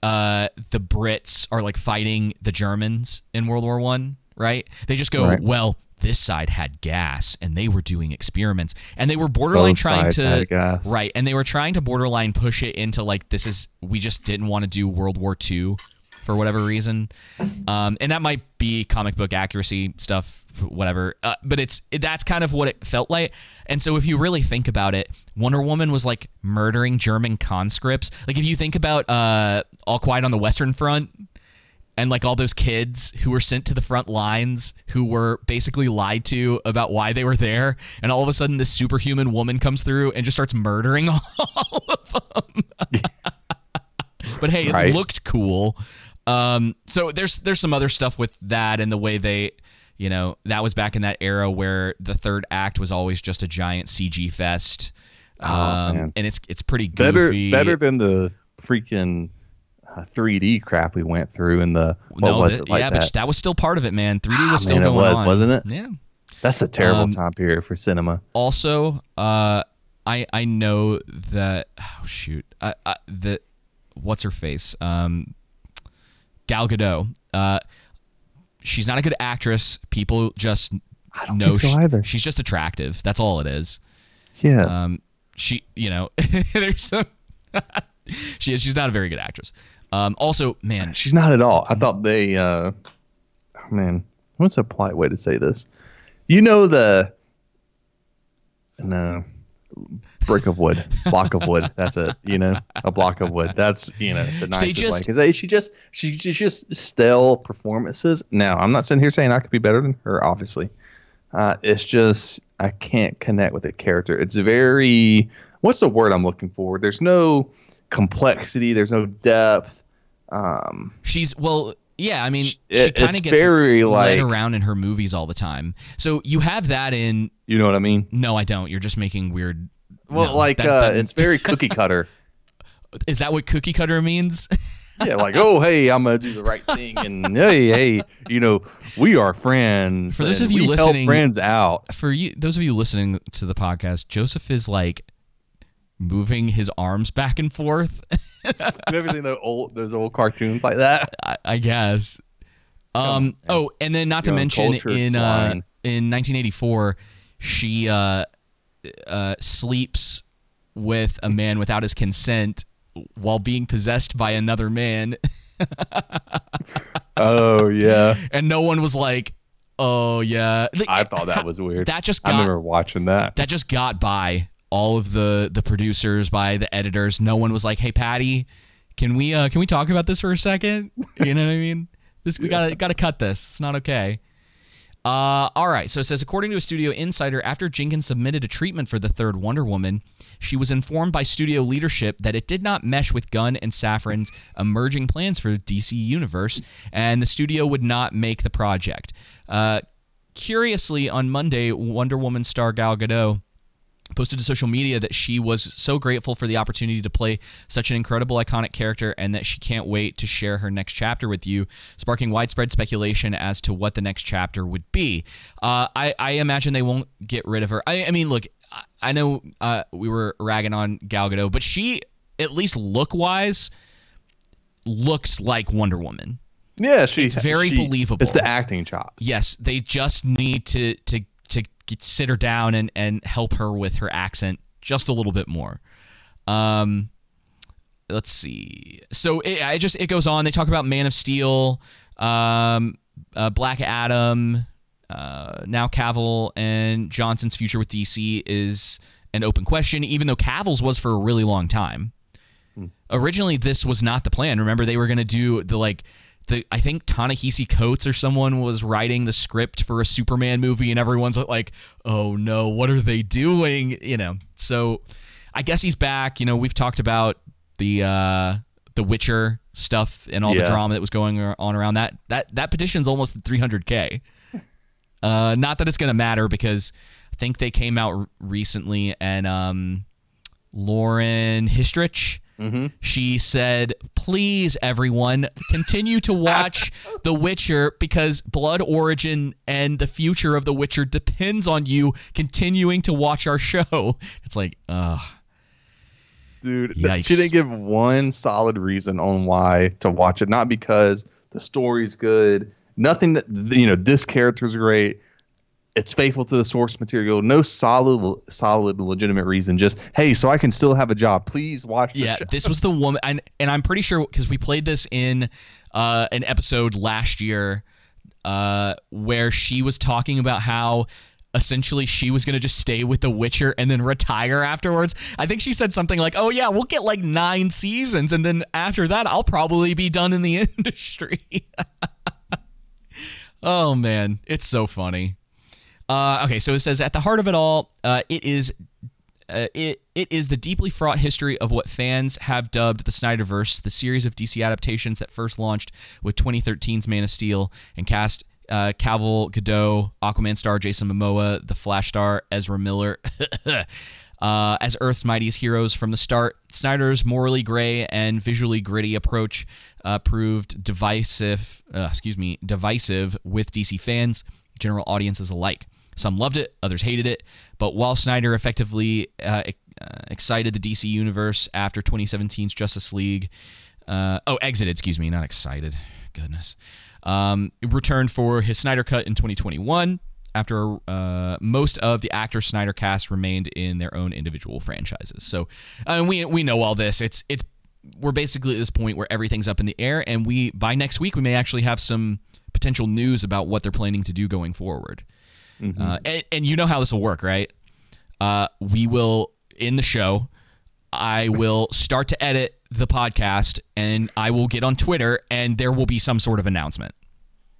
uh, the Brits are like fighting the Germans in World War One, right? They just go, Right. well, this side had gas and they were doing experiments and they were borderline Both trying to right and they were trying to borderline push it into like this is we just didn't want to do World War II for whatever reason. Um, and that might be comic book accuracy stuff, whatever. Uh, but it's it, that's kind of what it felt like. And so if you really think about it, Wonder Woman was like murdering German conscripts. Like if you think about uh, All Quiet on the Western Front. And like all those kids who were sent to the front lines who were basically lied to about why they were there. And all of a sudden, this superhuman woman comes through and just starts murdering all of them. but hey, it looked cool. Um, so there's there's some other stuff with that and the way they, you know, that was back in that era where the third act was always just a giant CG fest. Um, Oh, man. and it's it's pretty goofy. better better than the freaking 3D crap we went through in the what no, was that- it like yeah, that? but that was still part of it, man. 3D Ah, was still man, going it was, on, wasn't it? Yeah. That's a terrible Um, time period for cinema. Also, uh, I I know that oh shoot, I, I, the what's her face, um, Gal Gadot. Uh, she's not a good actress. People just don't know think so she- either. she's just attractive. That's all it is. Yeah. Um, she, you know, there's some. she is. She's not a very good actress. Um, also, man, She's not at all. I thought they uh oh, man, what's a polite way to say this? You know the no brick of wood, block of wood. That's it. You know, a block of wood. That's you know the nicest way. just- Because she just she she's just stale performances. Now I'm not sitting here saying I could be better than her. Obviously, uh, it's just I can't connect with the character. It's very what's the word I'm looking for? There's no complexity. There's no depth. Um, She's well, yeah. I mean, she It- kind of gets very, led like- around in her movies all the time. So you have that in. you know what I mean? No, I don't. You're just making weird. Well, no, like that- uh, that- it's very cookie cutter. Is that what cookie cutter means? yeah, like oh hey, I'm gonna do the right thing, and hey hey, you know we are friends. For those of you listening- friends out. For you, those of you listening to the podcast, Joseph is like moving his arms back and forth. You ever seen those old those old cartoons like that? I, I guess. Um. Oh, and then not to mention in uh, in 1984, she uh, uh, sleeps with a man without his consent while being possessed by another man, Oh yeah, and no one was like, "Oh yeah." Like, I thought that was weird. That just I got remember watching that. that just got by all of the the producers, by the editors. No one was like, "Hey, Patty, can we uh can we talk about this for a second? You know what I mean? This we gotta gotta cut this. It's not okay. Uh, all right. So it says, according to a studio insider, after Jenkins submitted a treatment for the third Wonder Woman, she was informed by studio leadership that it did not mesh with Gunn and Safran's emerging plans for the DC universe, and the studio would not make the project. Uh, curiously, on Monday, Wonder Woman star Gal Gadot posted to social media that she was so grateful for the opportunity to play such an incredible iconic character and that she can't wait to share her next chapter with you sparking widespread speculation as to what the next chapter would be uh, I, I imagine they won't get rid of her i, I mean look I, know uh, we were ragging on gal gadot but she at least look wise looks like wonder woman Yeah, she. It's very she- believable. It's the acting chops. Yes, they just need to to sit her down and and help her with her accent just a little bit more. Um, let's see. So it, I just it goes on. They talk about Man of Steel, um, uh, Black Adam. Uh, now Cavill and Johnson's future with DC is an open question, even though Cavill's was for a really long time originally this was not the plan. Remember, they were going to do the like the I think Ta-Nehisi Coates or someone was writing the script for a Superman movie, and everyone's like, "Oh no, what are they doing?" You know. So I guess he's back. You know, we've talked about the uh the Witcher stuff and all the drama that was going on around that. That that petition's almost 300k. Uh, not that it's going to matter because I think they came out r- recently and um, Lauren Hissrich. Mm-hmm. She said, "Please, everyone, continue to watch The Witcher because Blood Origin and the future of The Witcher depends on you continuing to watch our show." It's like, ugh. Dude, Yikes. she didn't give one solid reason on why to watch it. Not because the story's good, nothing that you know. This character's great. It's faithful to the source material. No solid, solid, legitimate reason. Just hey, so I can still have a job. Please watch. Yeah, show. this was the woman, and, and I'm pretty sure because we played this in uh, an episode last year uh, where she was talking about how essentially she was going to just stay with The Witcher and then retire afterwards. I think she said something like, "Oh yeah, we'll get like nine seasons, and then after that, I'll probably be done in the industry." oh man, it's so funny. Uh, okay, so it says at the heart of it all, uh, it is uh, it it is the deeply fraught history of what fans have dubbed the Snyderverse, the series of DC adaptations that first launched with 2013's Man of Steel and cast uh, Cavill, Gadot, Aquaman star Jason Momoa, the Flash star Ezra Miller. Uh, as Earth's mightiest heroes from the start, Snyder's morally gray and visually gritty approach uh, proved divisive. Uh, excuse me, divisive with DC fans, general audiences alike. Some loved it, others hated it. But while Snyder effectively uh, uh, excited the DC universe after 2017's Justice League, uh, oh, exited, excuse me, not excited. Goodness. Um, returned for his Snyder Cut in 2021 after uh, most of the actor Snyder cast remained in their own individual franchises. So, uh, we we know all this. It's it's we're basically at this point where everything's up in the air, and we by next week we may actually have some potential news about what they're planning to do going forward. Uh, and, and you know how this will work, right? Uh, we will in the show. I will start to edit the podcast, and I will get on Twitter, and there will be some sort of announcement.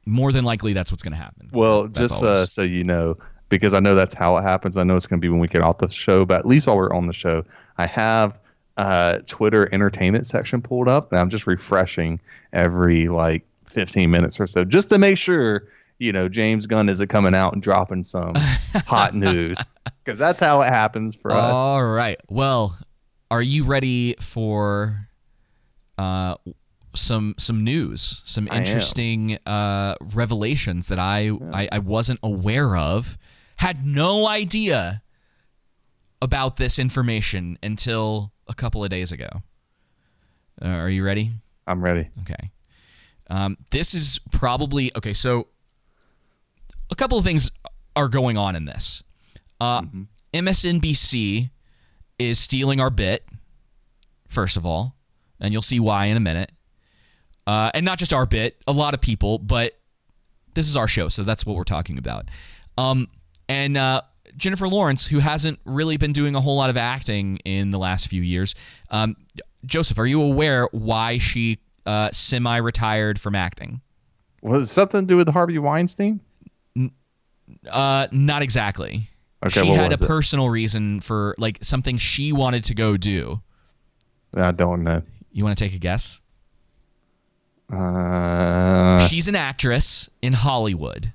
More than likely, that's what's going to happen. Well, just uh, so you know, because I know that's how it happens. I know it's going to be when we get off the show, but at least while we're on the show, I have uh, Twitter entertainment section pulled up, and I'm just refreshing every like 15 minutes or so, just to make sure you know James Gunn isn't coming out and dropping some hot news, because that's how it happens for us. All right. Well, are you ready for uh, some some news, some interesting uh, revelations that I, I I wasn't aware of, had no idea about this information until a couple of days ago. Uh, are you ready? I'm ready. Okay. Um, this is probably okay. So, a couple of things are going on in this. Uh, MSNBC is stealing our bit, first of all, and you'll see why in a minute. Uh, and not just our bit, a lot of people, but this is our show, so that's what we're talking about. Um, and uh, Jennifer Lawrence, who hasn't really been doing a whole lot of acting in the last few years. Um, Joseph, are you aware why she uh, semi-retired from acting? Was it something to do with Harvey Weinstein? Uh, not exactly. Okay, she had a it? personal reason for like something she wanted to go do. I don't know. You want to take a guess? Uh, She's an actress in Hollywood.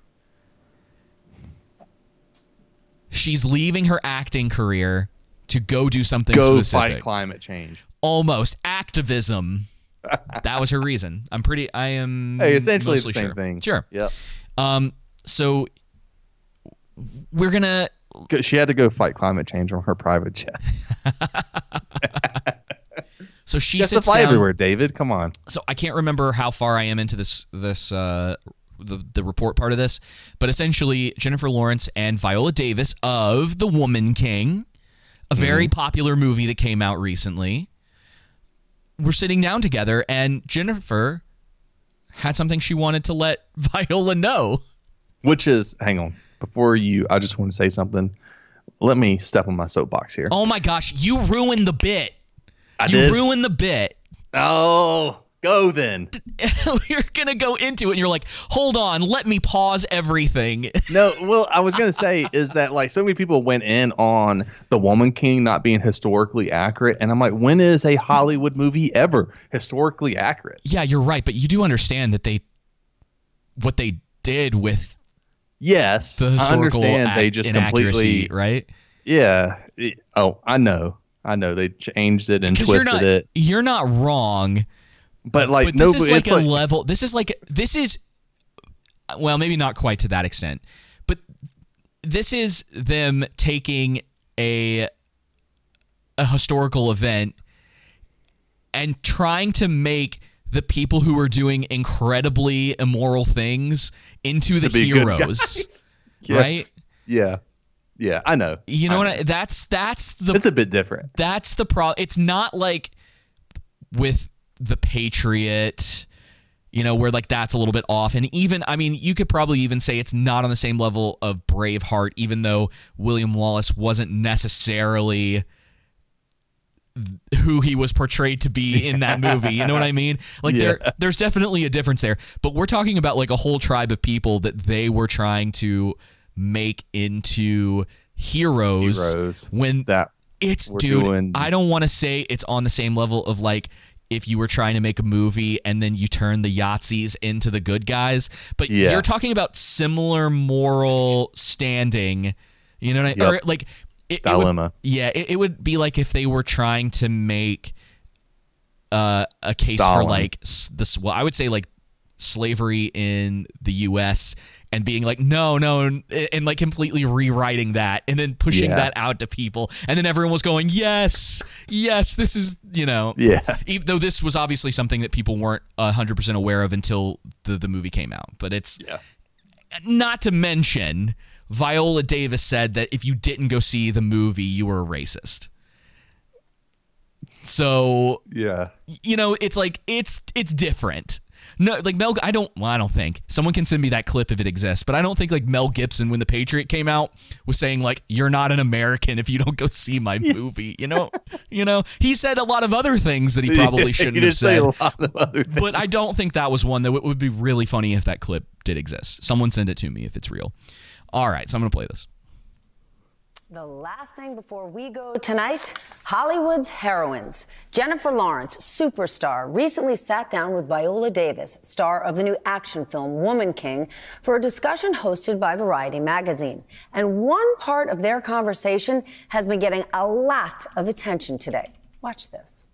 She's leaving her acting career to go do something go specific. fight climate change. Almost activism. that was her reason. I'm pretty. I am. Hey, essentially the same sure. thing. Sure. Yep. Um. So we're gonna. 'Cause She had to go fight climate change on her private jet. So she Just to sits fly down. everywhere, David. Come on. so I can't remember how far I am into this this uh the, the report part of this, but essentially Jennifer Lawrence and Viola Davis of The Woman King, a very popular movie that came out recently, were sitting down together and Jennifer had something she wanted to let Viola know. Which is, hang on, before you, I just want to say something. Let me step on my soapbox here. Oh my gosh, you ruined the bit. I you did? ruined the bit. Oh, go then. you're gonna go into it and you're like, hold on, let me pause everything. No, well, I was gonna say is that like so many people went in on the Woman King not being historically accurate, and I'm like, when is a Hollywood movie ever historically accurate? Yeah, you're right, but you do understand that they what they did with Yes, the I understand. they just completely, right? yeah. oh, I know, I know. They changed it and Because you're twisted not it, you're not wrong. but like but this no, is like it's a like, level. This is like this is well, maybe not quite to that extent, but this is them taking a a historical event and trying to make the people who are doing incredibly immoral things into the To be good heroes. Yeah. right? Yeah. Yeah, I know. You know I what? I, that's that's the It's a bit different. that's the problem. It's not like with the Patriot, you know, where like that's a little bit off. And even, I mean, you could probably even say it's not on the same level of Braveheart, even though William Wallace wasn't necessarily who he was portrayed to be in that movie. You know what I mean? Like there there's definitely a difference there. But we're talking about like a whole tribe of people that they were trying to make into heroes, Heroes. when That it's dude doing- I don't want to say it's on the same level of like if you were trying to make a movie and then you turn the Yahtzees into the good guys, but Yeah. you're talking about similar moral standing. You know what I Yep. or like it, it would- yeah, it, it would be like if they were trying to make uh, a case for like this. Well, I would say like slavery in the U.S. and being like, no, no, and, and like completely rewriting that and then pushing Yeah. that out to people, and then everyone was going, yes, yes, this is you know, Yeah. Even though this was obviously something that people weren't hundred percent aware of until the the movie came out, but it's Yeah. not to mention. Viola Davis said that if you didn't go see the movie, you were a racist. So Yeah. you know, it's like it's it's different. No, like Mel, I don't. Well, I don't think someone can send me that clip if it exists, but I don't think like Mel Gibson when the Patriot came out was saying like you're not an American if you don't go see my movie. You know, you know. He said a lot of other things that he probably He shouldn't did have say said, a lot of other things. but I don't think that was one that would would be really funny if that clip did exist. Someone send it to me if it's real. All right, so I'm gonna play this. The last thing before we go tonight Hollywood's heroines. Jennifer Lawrence, superstar, recently sat down with Viola Davis, star of the new action film Woman King, for a discussion hosted by Variety magazine. And one part of their conversation has been getting a lot of attention today. Watch this.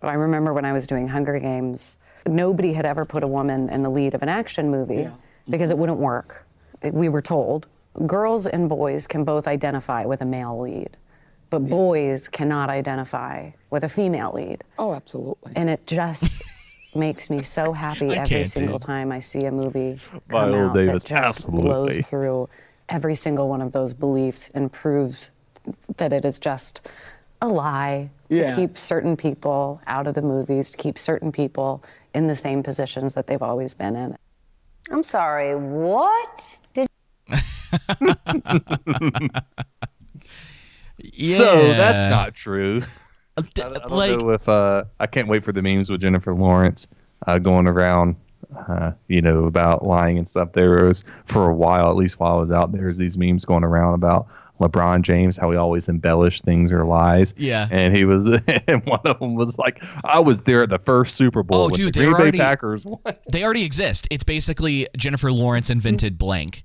I remember when I was doing Hunger Games, nobody had ever put a woman in the lead of an action movie because it wouldn't work. It- we were told girls and boys can both identify with a male lead, but boys cannot identify with a female lead. Oh, absolutely. And it just makes me so happy I every single dude. time I see a movie come Viola out Davis, that just absolutely. blows through every single one of those beliefs and proves that it is just a lie to Yeah. keep certain people out of the movies, to keep certain people in the same positions that they've always been in. I'm sorry, what? Did So that's not true. I don't like if uh, I can't wait for the memes with Jennifer Lawrence uh, going around, uh, you know, about lying and stuff. There was for a while, at least while I was out, there there's these memes going around about LeBron James, how he always embellished things or lies. Yeah. and he was, and one of them was like, "I was there at the first Super Bowl Oh, with dude, the Green Bay already- Packers." they already exist. It's basically Jennifer Lawrence invented blank.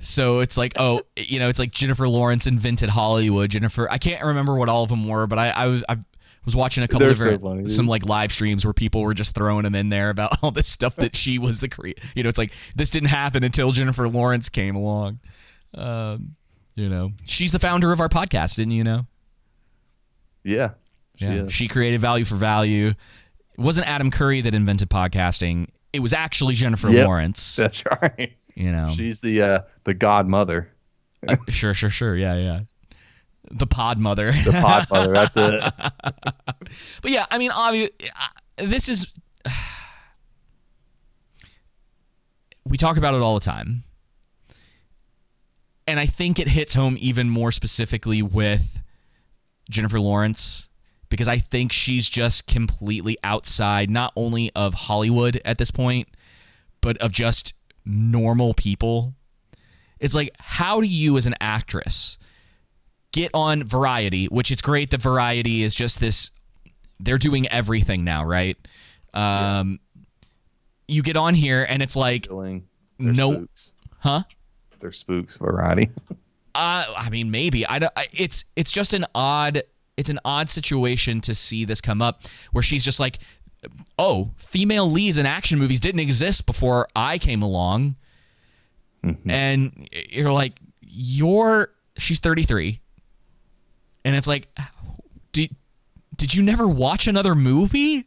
So it's like, oh, you know, it's like Jennifer Lawrence invented Hollywood. Jennifer, I can't remember what all of them were, but I, I was, I was watching a couple They're of so funny, some like live streams where people were just throwing them in there about all this stuff that she was the cre You know, it's like this didn't happen until Jennifer Lawrence came along. Um, you know, she's the founder of our podcast, didn't you know? Yeah, she Yeah, is. she created value for value. It wasn't Adam Curry that invented podcasting. It was actually Jennifer Yep, Lawrence. That's right. You know, She's the uh, the godmother, Uh, sure, sure, sure. Yeah, yeah. The pod mother. the pod mother. That's it. But yeah, I mean, obviously, this is. We talk about it all the time. And I think it hits home even more specifically with Jennifer Lawrence because I think she's just completely outside not only of Hollywood at this point, but of just normal people. It's like, how do you, as an actress, get on Variety, which it's great that Variety is just this, they're doing everything now, right? Um, You get on here and it's like. They're no, spooks. huh? They're spooks variety. Uh, I mean, maybe. I, don't- I it's it's just an odd it's an odd situation to see this come up where she's just like, oh, female leads in action movies didn't exist before I came along, and you're like, you're she's 33, and it's like, do did you never watch another movie?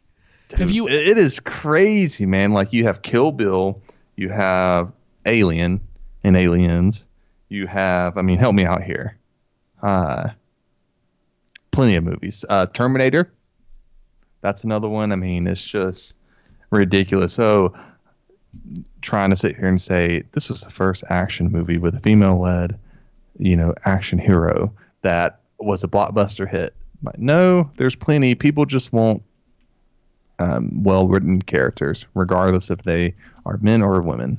have you? It- it is crazy, man. Like you have Kill Bill, you have Alien and Aliens, you have. I mean, help me out here. Uh, plenty of movies. Uh, Terminator. That's another one. I mean, it's just ridiculous. So, trying to sit here and say this was the first action movie with a female-led, you know, action hero that was a blockbuster hit. Like, no, there's plenty. People just want um, well-written characters, regardless if they are men or women.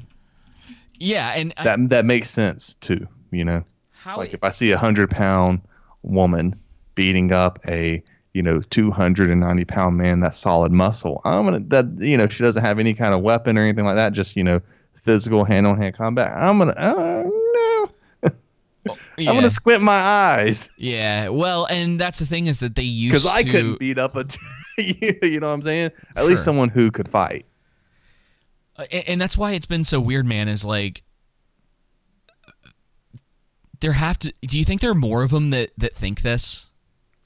Yeah, and I- That that makes sense too. You know, How like it- if I see a hundred-pound woman beating up a you know 290 pound man that's solid muscle i'm gonna that you know she doesn't have any kind of weapon or anything like that just you know physical hand-on-hand combat i'm gonna uh, no yeah. i'm gonna squint my eyes Yeah, well, and that's the thing is that they used because i to- couldn't beat up a t- you know what i'm saying at least someone who could fight Uh, and, and that's why it's been so weird, man. Is like there have to. Do you think there are more of them that that think this?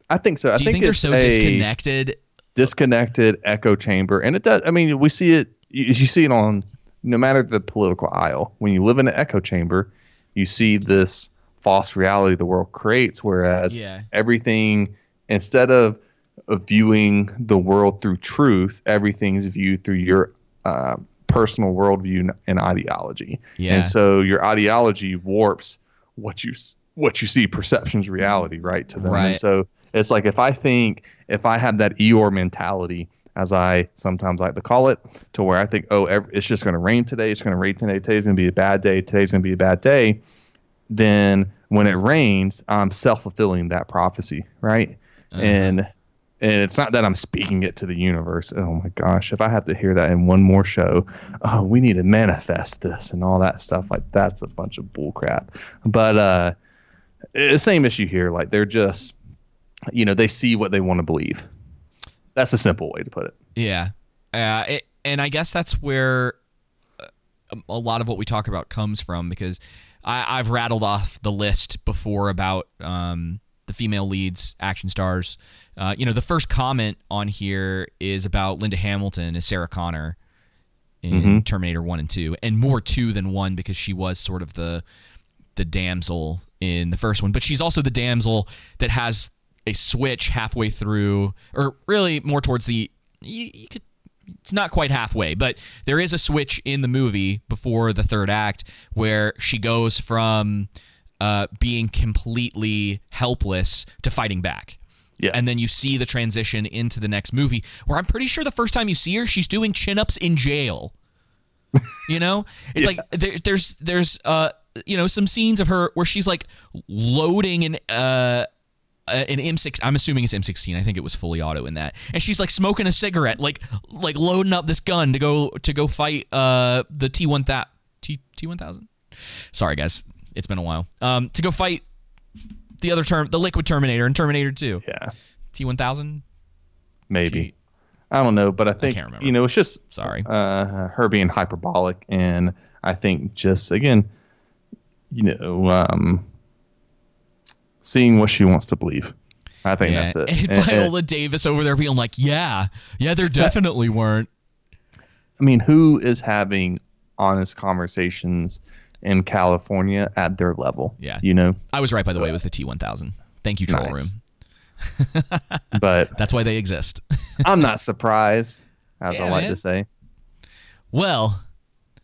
I think so i do you think, think, they're so disconnected? disconnected echo chamber and it does i mean we see it you, you see it on no matter the political aisle when you live in an echo chamber you see this false reality the world creates whereas Yeah. everything instead of, of viewing the world through truth everything's viewed through your uh, personal worldview and ideology Yeah. and so your ideology warps what you what you see perception's reality right to them Right. and so it's like if I think if I have that Eeyore mentality, as I sometimes like to call it, to where I think, oh, ev- it's just going to rain today. It's going to rain today. Today's going to be a bad day. Today's going to be a bad day. Then when it rains, I'm self fulfilling that prophecy, right? And and it's not that I'm speaking it to the universe. Oh my gosh, if I have to hear that in one more show, oh, we need to manifest this and all that stuff. Like that's a bunch of bullcrap. But uh, same issue here. Like they're just you know they see what they want to believe that's a simple way to put it Yeah, uh, it, and I guess that's where uh, a lot of what we talk about comes from because I, I've rattled off the list before about um, the female leads, action stars. Uh, you know, the first comment on here is about Linda Hamilton as Sarah Connor in Mhm. Terminator One and Two, and more two than one because she was sort of the the damsel in the first one, but she's also the damsel that has a switch halfway through, or really more towards the. You, you could. It's not quite halfway, but there is a switch in the movie before the third act where she goes from uh, being completely helpless to fighting back. Yeah. And then you see the transition into the next movie where I'm pretty sure the first time you see her, she's doing chin ups in jail. You know, it's like there, there's there's uh you know some scenes of her where she's like loading an uh an M6 I'm assuming it's M16 I think it was fully auto in that and she's like smoking a cigarette like like loading up this gun to go to go fight uh the T1000 T T1000 sorry guys it's been a while. Um to go fight the other term the liquid terminator and Terminator 2 yeah. T1000 maybe. I don't know but i think can't remember. you know it's just Sorry. uh, her being hyperbolic and i think just again you know um seeing what she wants to believe i think yeah. that's it and And- and- Viola Davis over there being like yeah yeah there definitely weren't I mean, who is having honest conversations in California at their level? Yeah. You know, I was right by the way it was the T1000 thank you troll Nice. room but that's why they exist I'm not surprised, as Yeah, I like man. to say. Well,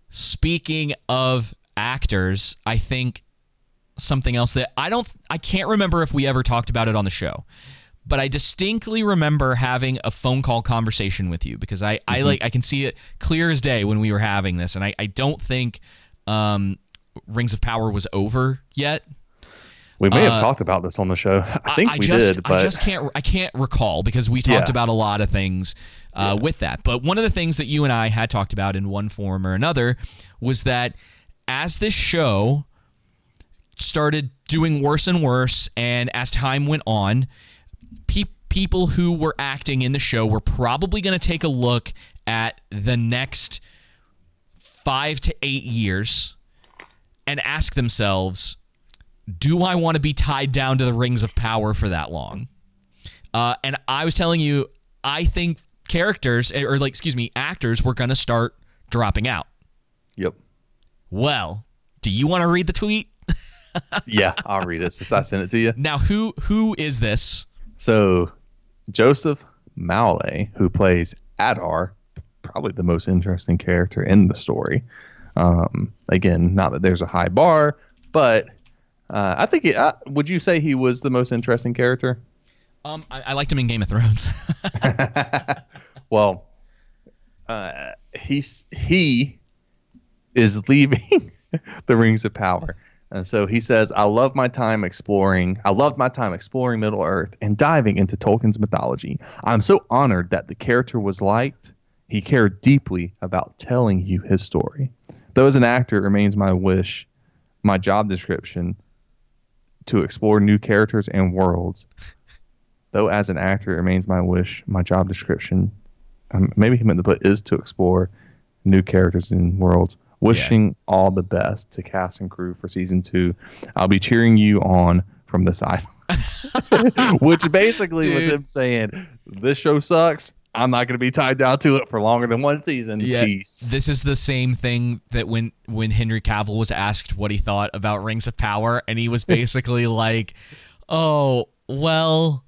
speaking of actors, I think something else that I don't I can't remember if we ever talked about it on the show. But I distinctly remember having a phone call conversation with you because I, I Mhm. like I can see it clear as day when we were having this, and I, I don't think um, Rings of Power was over yet. We may Uh, have talked about this on the show. I think we just, did, but I just can't. I can't recall because we talked Yeah. about a lot of things uh, with that. But one of the things that you and I had talked about in one form or another was that as this show started doing worse and worse, and as time went on, pe- people who were acting in the show were probably going to take a look at the next five to eight years and ask themselves do I want to be tied down to the rings of power for that long? Uh, and I was telling you, I think characters or like excuse me, actors were gonna start dropping out. Yep. Well, do you want to read the tweet? yeah, I'll read it since I sent it to you. Now, who who is this? So, Joseph Mowley, who plays Adar, probably the most interesting character in the story. Um, again, not that there's a high bar, but uh, I think. it, uh, would you say he was the most interesting character? Um, I, I liked him in Game of Thrones. well, uh, he's he is leaving the Rings of Power. And so he says, I love my time exploring. I loved my time exploring Middle Earth and diving into Tolkien's mythology. I'm so honored that the character was liked. He cared deeply about telling you his story. Though as an actor, it remains my wish, my job description, to explore new characters and worlds. Though as an actor, it remains my wish, my job description, um, maybe he meant to put is to explore new characters and worlds. Wishing yeah. all the best to cast and crew for season two. I'll be cheering you on from the sidelines, which basically Dude. was him saying, "This show sucks. I'm not going to be tied down to it for longer than one season. Yeah, Peace." This is the same thing that when when Henry Cavill was asked what he thought about Rings of Power, and he was basically like, "Oh, well."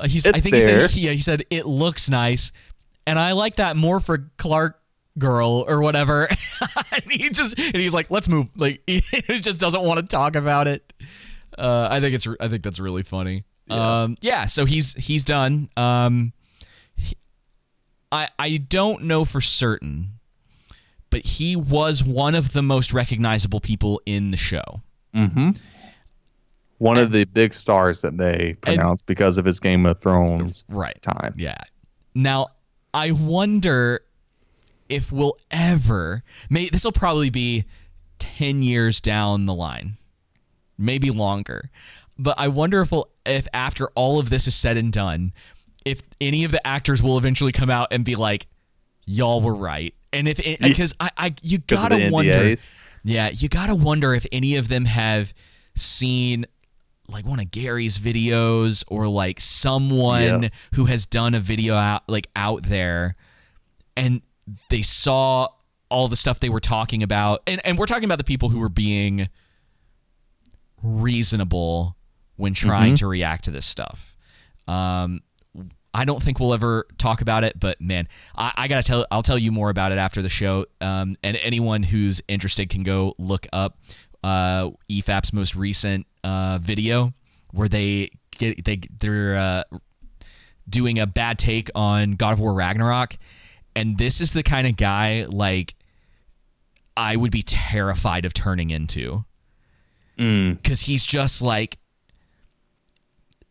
Uh, he's, I think there. he said, yeah, he said it looks nice, and I like that more for Clark girl or whatever. and he just and he's like, let's move. Like he just doesn't want to talk about it. Uh, I think it's I think that's really funny. Yeah. Um, yeah. So he's he's done. Um, he, I I don't know for certain, but he was one of the most recognizable people in the show. Mm-hmm. One and, of the big stars that they pronounced because of his Game of Thrones right time. Yeah. Now I wonder if we'll ever may this will probably be 10 years down the line. Maybe longer. But i wonder if we'll if after all of this is said and done if any of the actors will eventually come out and be like y'all were right. And if because I, I you gotta wonder yeah you gotta wonder if any of them have seen like one of Gary's videos or like someone yeah. who has done a video out like out there. And they saw all the stuff they were talking about and, and we're talking about the people who were being reasonable when trying mm-hmm. to react to this stuff um, I don't think we'll ever talk about it, but man, I, I, gotta tell. I'll tell you more about it after the show. Um, and anyone who's interested can go look up uh, EFAP's most recent uh, video where they get they they're uh, doing a bad take on God of War Ragnarok, and this is the kind of guy like I would be terrified of turning into. Mm. Cuz he's just like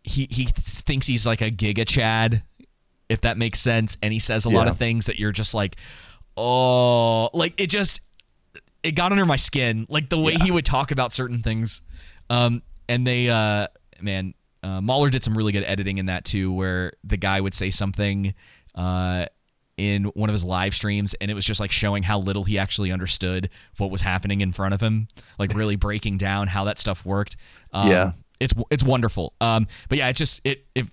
he he thinks he's like a giga chad if that makes sense and he says a yeah. lot of things that you're just like oh like it just it got under my skin like the way yeah. he would talk about certain things um and they uh man uh, Mauler did some really good editing in that too where the guy would say something uh in one of his live streams and it was just like showing how little he actually understood what was happening in front of him like really breaking down how that stuff worked. Um, yeah. it's it's wonderful. Um but yeah it just it it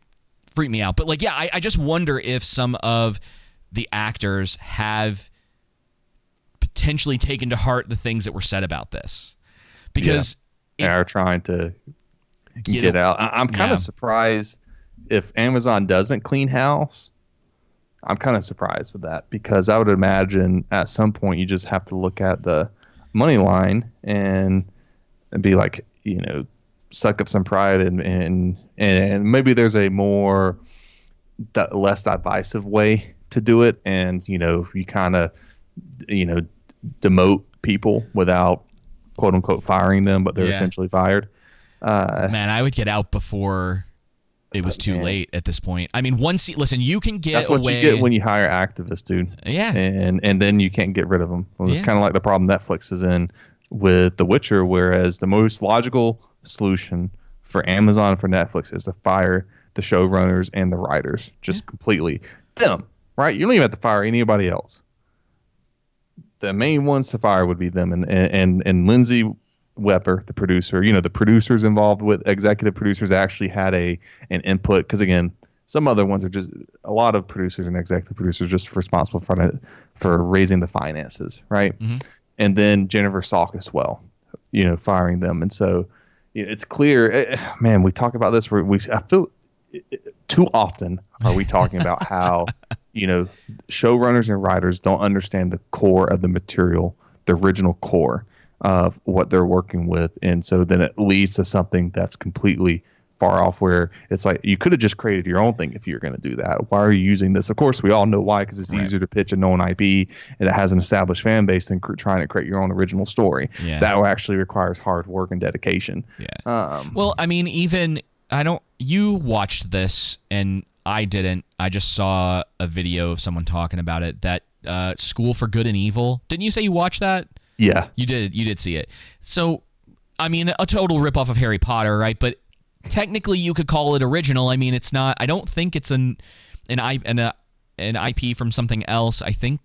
freaked me out. But like yeah I, I just wonder if some of the actors have potentially taken to heart the things that were said about this. Because yeah. they are trying to get, get out. I, am kind of yeah. surprised if amazon doesn't clean house I'm kind of surprised with that because I would imagine at some point you just have to look at the money line and, and be like, you know, suck up some pride and and and maybe there's a more less divisive way to do it and you know you kind of you know demote people without quote unquote firing them but they're yeah. essentially fired uh, man i would get out before it was oh, too man. late at this point. I mean, one seat. listen, you can get that's what away. you get when you hire activists, dude. Yeah, and and then you can't get rid of them. Well, it's yeah. kind of like the problem Netflix is in with The Witcher, whereas the most logical solution for Amazon for Netflix is to fire the showrunners and the writers just yeah. completely them. Right? You don't even have to fire anybody else. The main ones to fire would be them, and and and, and Lindsay Wepper, the producer, you know, the producers involved with executive producers actually had a an input because again, some other ones are just a lot of producers and executive producers just responsible for for raising the finances, right? Mm-hmm. And then Jennifer Salk as well, you know, firing them. And so you know, it's clear, eh, eh, man. We talk about this. Where we I feel eh, too often are we talking about how you know showrunners and writers don't understand the core of the material, the original core of what they're working with, and so then it leads to something that's completely far off where it's like you could have just created your own thing if you're going to do that. Why are you using this? Of course, we all know why because it's Right. easier to pitch a known IP and it has an established fan base than cr- trying to create your own original story. Yeah. That actually requires hard work and dedication. Yeah. Um, Well, I mean, even I don't. You watched this, and I didn't. I just saw a video of someone talking about it. That uh, School for Good and Evil. Didn't you say you watched that? Yeah. You did. You did see it. So, I mean, a total ripoff of Harry Potter, right? But technically, you could call it original. I mean, it's not. I don't think it's an an I an, uh, an IP from something else. I think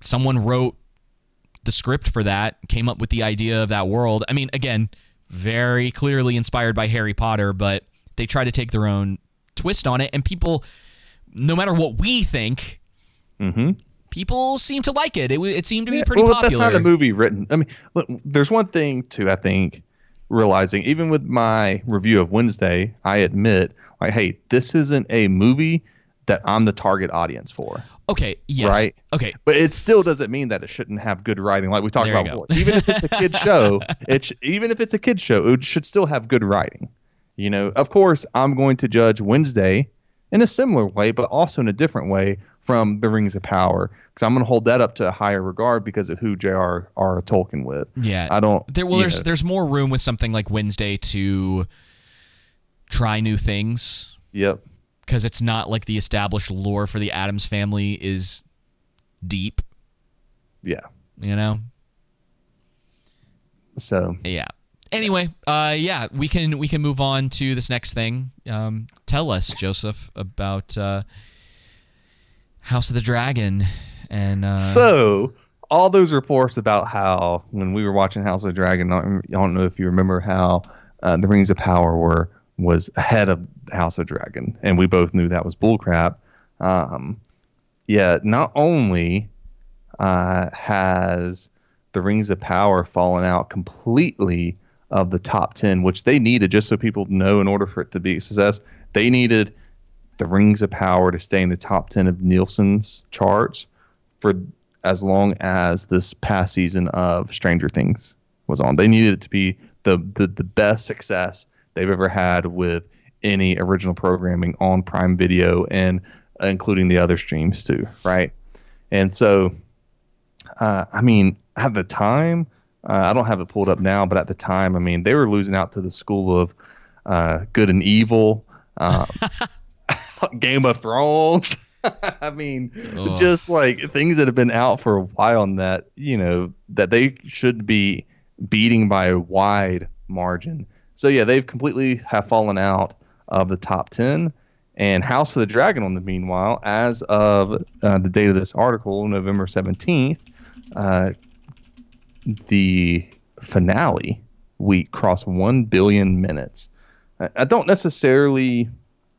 someone wrote the script for that, came up with the idea of that world. I mean, again, very clearly inspired by Harry Potter, but they try to take their own twist on it, and people, no matter what we think. Mm-hmm. People seem to like it. It, it seemed to be pretty well, popular. that's not a movie written. I mean, look, there's one thing too. I think realizing even with my review of Wednesday, I admit like, hey, this isn't a movie that I'm the target audience for. Okay. Yes. Right. Okay. But it still doesn't mean that it shouldn't have good writing, like we talked There about before. Even if it's a kid show, it sh- even if it's a kid show, it should still have good writing. You know, of course, I'm going to judge Wednesday in a similar way, but also in a different way from The Rings of Power, because I'm going to hold that up to a higher regard because of who J.R. R. Tolkien with. Yeah. I don't. There, well, there's know, there's more room with something like Wednesday to try new things Yep. because it's not like the established lore for the Addams family is deep. Yeah. You know. So Yeah. Anyway, uh, yeah, we can we can move on to this next thing. Um, tell us, Joseph, about uh, House of the Dragon and uh, So all those reports about how when we were watching House of the Dragon, I don't, know if you remember how uh, the Rings of Power were was ahead of House of Dragon, and we both knew that was bullcrap. Um, yeah, not only uh, has the Rings of Power fallen out completely of the top ten, which they needed just so people know in order for it to be a success, they needed the Rings of Power to stay in the top 10 of Nielsen's charts for as long as this past season of Stranger Things was on. They needed it to be the, the, the best success they've ever had with any original programming on Prime Video and uh, including the other streams too, right? And so, uh, I mean, at the time, uh, I don't have it pulled up now, but at the time, I mean, they were losing out to the school of uh, good and evil. Um, Game of Thrones. I mean, Ugh. just like things that have been out for a while and that, you know, that they should be beating by a wide margin. So yeah, they've completely have fallen out of the top 10 and House of the Dragon on the meanwhile as of uh, the date of this article, November 17th, uh, the finale week crossed 1 billion minutes. I, I don't necessarily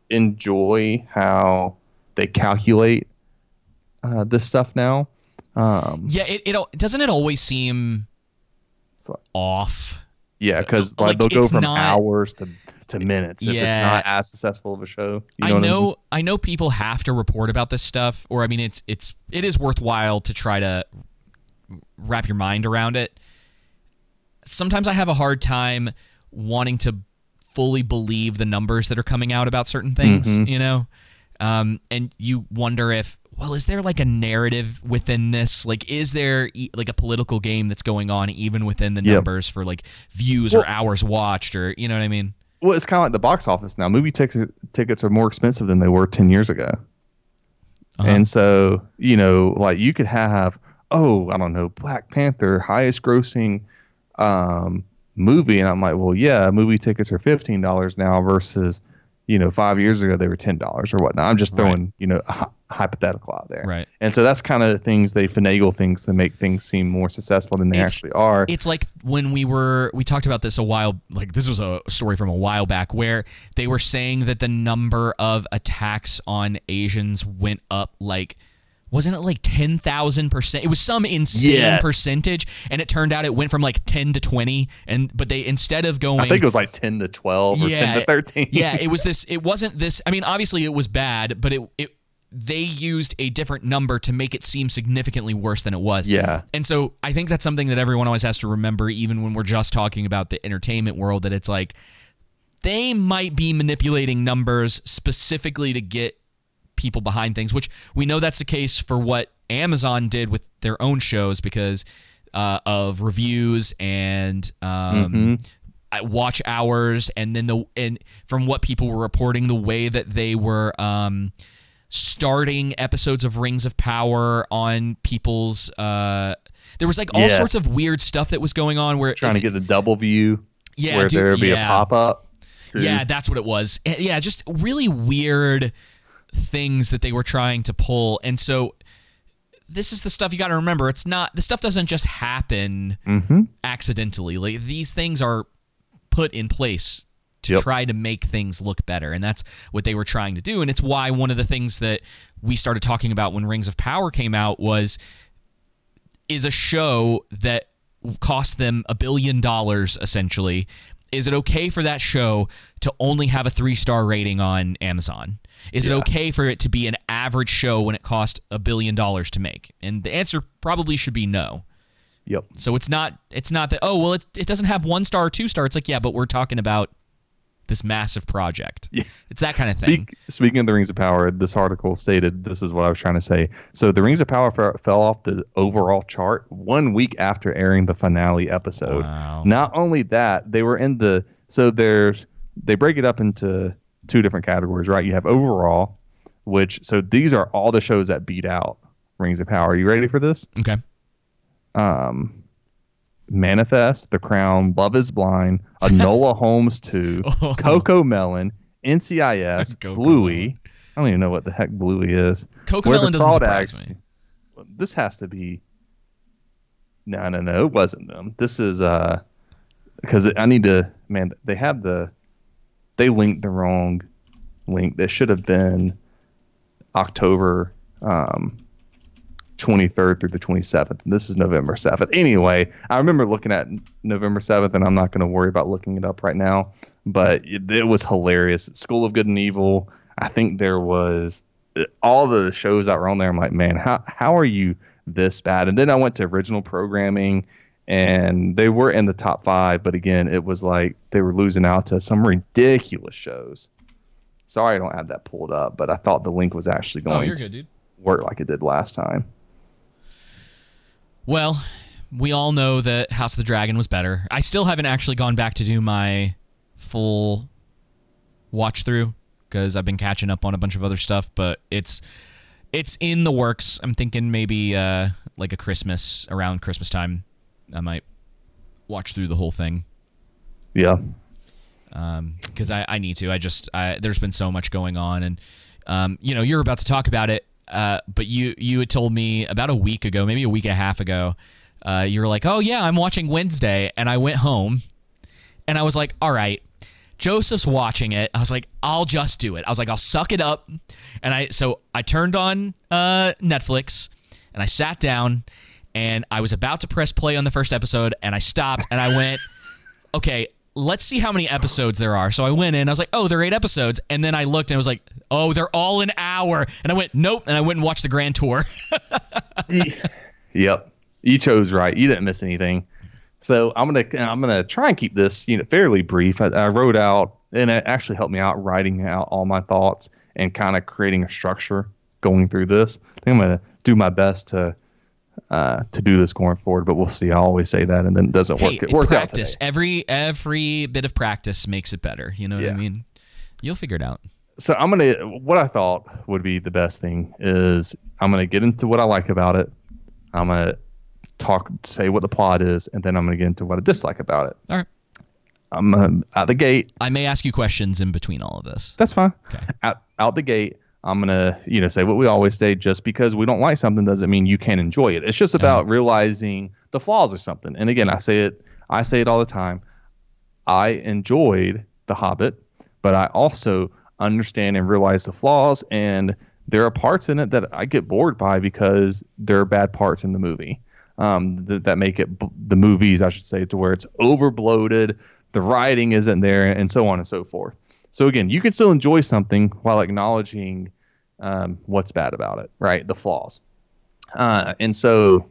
enjoy how they calculate uh, this stuff now. Um, yeah, it, it doesn't it always seem off. yeah, because like, Like, they'll go from not- hours to, to minutes if it's not as successful of a show. You I know, what know mean? I know people have to report about this stuff or I mean it's it's it is worthwhile to try to wrap your mind around it. Sometimes I have a hard time wanting to fully believe the numbers that are coming out about certain things, Mhm. you know? Um, and you wonder if well, is there like a narrative within this? Like, is there e- like a political game that's going on even within the Yep. numbers for like views or hours watched or you know what I mean? Well, it's kind of like the box office now. Movie tickets tickets are more expensive than they were ten years ago, Uh-huh. and so you know, like you could have, oh, I don't know, Black Panther highest grossing um, movie, and I'm like, well, yeah, movie tickets are fifteen dollars now versus, you know, five years ago they were ten dollars or whatnot. I'm just throwing, you know, a hypothetical out there. Right. And so that's kind of the things they finagle things to make things seem more successful than they It's- actually are. It's like when we were we talked about this a while like this was a story from a while back where they were saying that the number of attacks on Asians went up like wasn't it like 10,000%? It was some insane Yes. percentage and it turned out it went from like 10 to 20 and but they instead of going I think it was like ten to twelve or ten to thirteen. yeah, it was this. It wasn't this. I mean, obviously it was bad, but it it they used a different number to make it seem significantly worse than it was. Yeah. And so I think that's something that everyone always has to remember, even when we're just talking about the entertainment world, that it's like they might be manipulating numbers specifically to get people behind things, which we know that's the case for what Amazon did with their own shows because uh, of reviews and um, uh, watch hours, and then the and from what people were reporting, the way that they were. Um, starting episodes of Rings of Power on people's uh there was like all Yes. sorts of weird stuff that was going on where trying to get the double view. Yeah, where dude, there would be yeah. a pop up. Yeah, that's what it was. Eh, Yeah, just really weird things that they were trying to pull. And so this is the stuff you got to remember. It's not the stuff doesn't just happen Mm-hmm. accidentally. Like these things are put in place to Yep. try to make things look better, and that's what they were trying to do. And it's why one of the things that we started talking about when Rings of Power came out was is a show that cost them a billion dollars essentially. Is it okay for that show to only have a three star rating on Amazon? Is it okay for it to be an average show when it cost a billion dollars to make? And the answer probably should be no. Yep. So it's not it's not that oh well it, it doesn't have one star or two star. It's like yeah, but we're talking about this massive project. Yeah. It's that kind of thing. Speak, speaking of the Rings of Power, this article stated this is what I was trying to say. So the Rings of Power fe- fell off the overall chart one week after airing the finale episode. Wow. Not only that, they were in the so there's they break it up into two different categories, right? You have overall, which so these are all the shows that beat out Rings of Power. Are you ready for this? Okay. Um, Manifest, The Crown, Love Is Blind, Enola Holmes 2, Oh. Coco Melon, NCIS, Bluey. I don't even know what the heck Bluey is. Coco Melon doesn't surprise me. This has to be. No, no, no. It wasn't them. This is uh, because I need to. Man, they have the. They linked the wrong link. This should have been October um, 23rd through the 27th. And this is November 7th. Anyway, I remember looking at November 7th, and I'm not going to worry about looking it up right now. But it, it was hilarious. School of Good and Evil. I think there was all the shows that were on there. I'm like, man, how how are you this bad? And then I went to original programming, and they were in the top five. But again, it was like they were losing out to some ridiculous shows. Sorry, I don't have that pulled up, but I thought the link was actually going Oh, to good, work like it did last time. Well, we all know that House of the Dragon was better. I still haven't actually gone back to do my full watch through because I've been catching up on a bunch of other stuff, but it's it's in the works. I'm thinking maybe uh, like a Christmas around Christmas time, I might watch through the whole thing Yeah. because I, I need to. I just I, there's been so much going on, and um, you know you're about to talk about it, uh, but you you had told me about a week ago, maybe a week and a half ago, uh, you were like, oh yeah, I'm watching Wednesday, and I went home, and I was like, all right. Joseph's watching it. I was like, I'll just do it. I was like, I'll suck it up. And I so I turned on uh, Netflix and I sat down and I was about to press play on the first episode and I stopped and I went, okay, let's see how many episodes there are. So I went in, I was like, oh, there are eight episodes. And then I looked and I was like, oh, they're all an hour. And I went, nope. And I went and watched the grand tour. Yep. You chose right. You didn't miss anything. So I'm gonna I'm gonna try and keep this you know fairly brief. I, I wrote out and it actually helped me out writing out all my thoughts and kind of creating a structure going through this. I think I'm gonna do my best to uh, to do this going forward, but we'll see. I always say that and then it doesn't work. hey, it worked out today. practice. Every every bit of practice makes it better. You know what I mean? You'll figure it out. so I'm gonna what I thought would be the best thing is I'm gonna get into what I like about it. I'm gonna talk say what the plot is, and then I'm gonna get into what I dislike about it. All right. I'm uh, out the gate. I may ask you questions in between all of this. That's fine. Okay. Out out the gate, I'm gonna you know say what we always say. Just because we don't like something doesn't mean you can't enjoy it. It's just about yeah. realizing the flaws of something. And again, I say it. I say it all the time. I enjoyed The Hobbit, but I also understand and realize the flaws and there are parts in it that I get bored by because there are bad parts in the movie um, that, that make it the movies, I should say, to where it's overbloated, the writing isn't there, and so on and so forth. So again, you can still enjoy something while acknowledging um, what's bad about it, right? The flaws. Uh, and so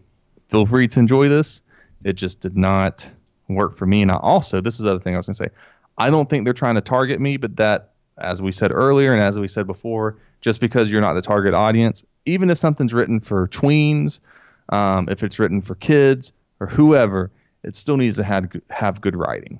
feel free to enjoy this. It just did not work for me. And I also, this is the other thing I was going to say. I don't think they're trying to target me, but that, as we said earlier and as we said before, just because you're not the target audience, even if something's written for tweens, um, if it's written for kids or whoever, it still needs to have have good writing.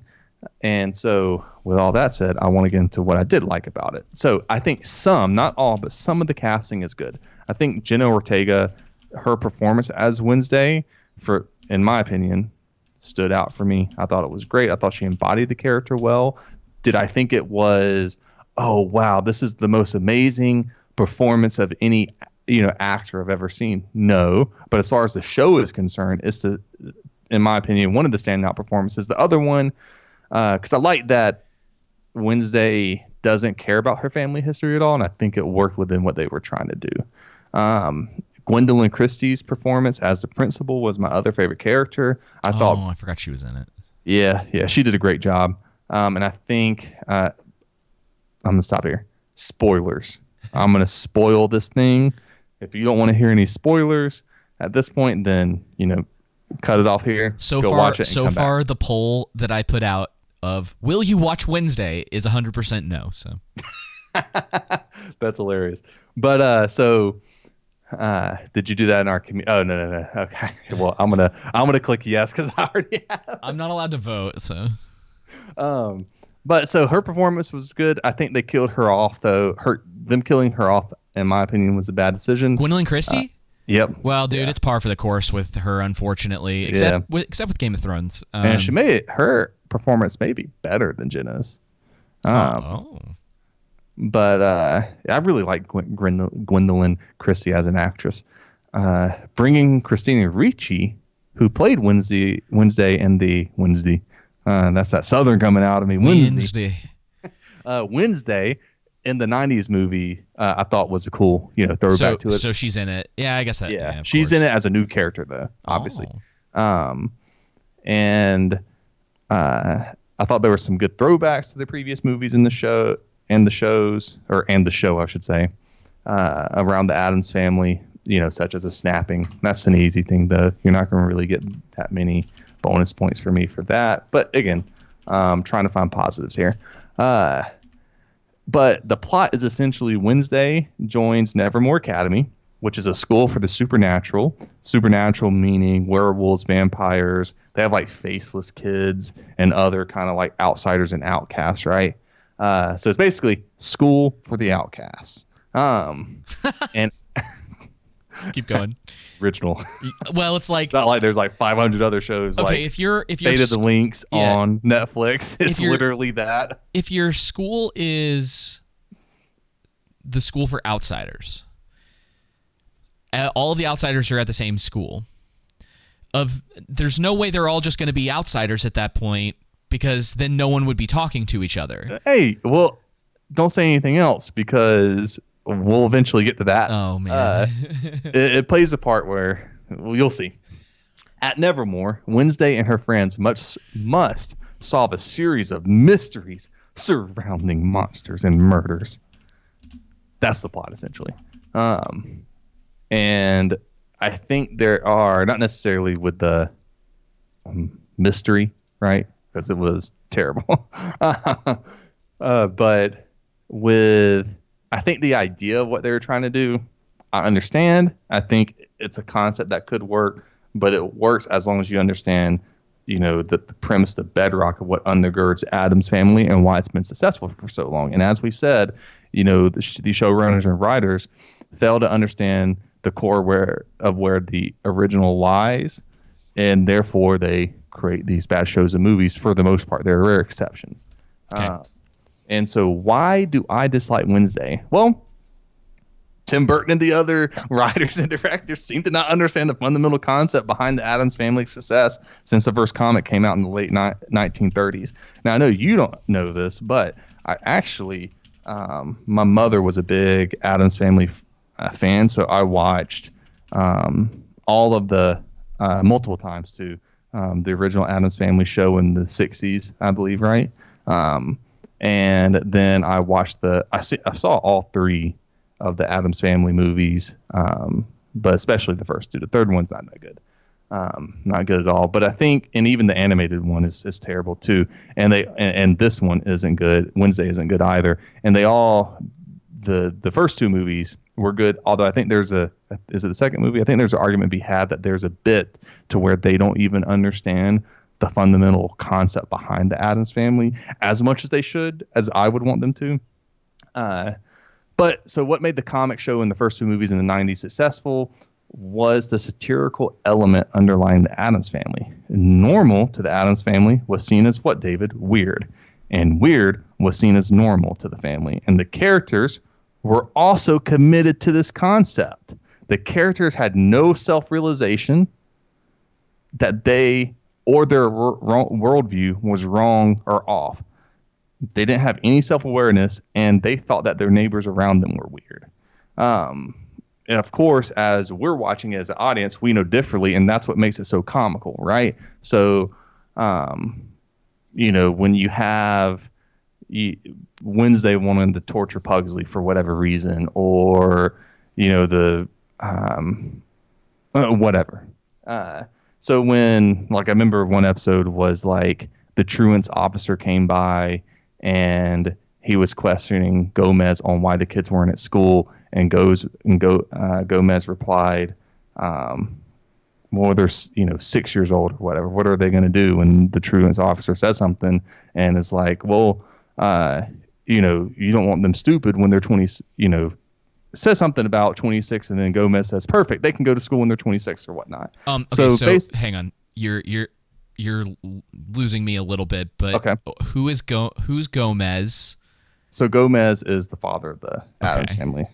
And so, with all that said, I want to get into what I did like about it. So, I think some, not all, but some of the casting is good. I think Jenna Ortega, her performance as Wednesday, for in my opinion, stood out for me. I thought it was great. I thought she embodied the character well. Did I think it was, oh wow, this is the most amazing performance of any you know actor I've ever seen? No, but as far as the show is concerned, it's the, in my opinion, one of the standout performances. The other one, because uh, I like that Wednesday doesn't care about her family history at all, and I think it worked within what they were trying to do. Um, Gwendoline Christie's performance as the principal was my other favorite character. I oh, thought. I forgot she was in it. Yeah, yeah, she did a great job. Um, and I think uh, I'm gonna stop here. Spoilers. I'm gonna spoil this thing. If you don't want to hear any spoilers at this point, then you know, cut it off here. So far, so far, back. the poll that I put out of "Will you watch Wednesday?" is 100% no. So that's hilarious. But uh, so uh, did you do that in our community? Oh no no no. Okay. Well, I'm gonna I'm gonna click yes because I already have. I'm not allowed to vote, so. Um, but so her performance was good. I think they killed her off though. Her them killing her off, in my opinion, was a bad decision. Gwendoline Christie. Yep. Well, dude, yeah. it's par for the course with her, unfortunately. Except yeah. with, except with Game of Thrones. Um, and she made her performance may be better than Jenna's. Um, oh but uh, I really like Gwendoline Christie as an actress. Uh, bringing Christina Ricci, who played Wednesday Wednesday in the Wednesday, uh, that's that Southern coming out of me. Wednesday, Wednesday, uh, Wednesday in the '90s movie, uh, I thought was a cool, you know, throwback so, to it. So she's in it. Yeah, I guess that. Yeah, yeah she's course. in it as a new character though, obviously. Oh. Um, and uh, I thought there were some good throwbacks to the previous movies in the show and the shows, or and the show, I should say, uh, around the Addams family. You know, such as a snapping. That's an easy thing, though. You're not going to really get that many bonus points for me for that. But again, um, trying to find positives here. Uh, but the plot is essentially Wednesday joins Nevermore Academy, which is a school for the supernatural. Supernatural meaning werewolves, vampires. They have like faceless kids and other kind of like outsiders and outcasts, right? Uh, so it's basically school for the outcasts. Um, and keep going. Original. Well, it's like not like there's like 500 other shows. Okay, like if you're if you're Fate of the Links yeah. on Netflix, it's literally that. If your school is the school for outsiders, all of the outsiders are at the same school. Of there's no way they're all just going to be outsiders at that point because then no one would be talking to each other. Hey, well, don't say anything else because we'll eventually get to that. Oh man, uh, it, it, plays a part where well, you'll see. At Nevermore, Wednesday and her friends must must solve a series of mysteries surrounding monsters and murders. That's the plot essentially. Um, and I think there are not necessarily with the um, mystery, right? because it was terrible. uh, but with, I think the idea of what they were trying to do, I understand. I think it's a concept that could work, but it works as long as you understand, you know, the, the premise, the bedrock of what undergirds Addams family and why it's been successful for so long. And as we've said, you know, the, the showrunners and writers fail to understand the core where of where the original lies and therefore they create these bad shows and movies for the most part. There are rare exceptions. Okay. Uh, and so, why do I dislike Wednesday? Well, Tim Burton and the other writers and directors seem to not understand the fundamental concept behind the Addams Family's success since the first comic came out in the late ni- 1930s. Now, I know you don't know this, but I actually, um, my mother was a big Addams Family uh, fan, so I watched um, all of the uh, multiple times too. Um, the original Addams Family show in the 60s, I believe, right? Um, and then I watched the I, see, I saw all three of the Addams Family movies, um, but especially the first two. The third one's not that good, um, not good at all. But I think, and even the animated one is, is terrible too. And they and, and this one isn't good. Wednesday isn't good either. And they all the the first two movies were good. Although I think there's a is it the second movie? I think there's an argument to be had that there's a bit to where they don't even understand the fundamental concept behind the Addams family as much as they should, as I would want them to. Uh, but so what made the comic show in the first two movies in the 90s successful was the satirical element underlying the Addams family. Normal to the Addams family was seen as what, David? Weird. And weird was seen as normal to the family. And the characters were also committed to this concept. The characters had no self realization that they or their worldview was wrong or off. They didn't have any self awareness and they thought that their neighbors around them were weird. Um, and of course, as we're watching as an audience, we know differently, and that's what makes it so comical, right? So, um, you know, when you have you, Wednesday wanting to torture Pugsley for whatever reason, or you know the um, uh, whatever. Uh, so when like I remember one episode was like the truant's officer came by and he was questioning Gomez on why the kids weren't at school, and goes and go uh, Gomez replied, um, "Well, they're you know six years old or whatever. What are they going to do?" And the truant's officer says something, and it's like, "Well, uh, you know, you don't want them stupid when they're twenty, you know." Says something about 26, and then Gomez says, "Perfect, they can go to school when they're 26 or whatnot." Um, okay, so, so based, hang on, you're you're you're losing me a little bit, but okay. who is Go who's Gomez? So Gomez is the father of the Addams okay. family.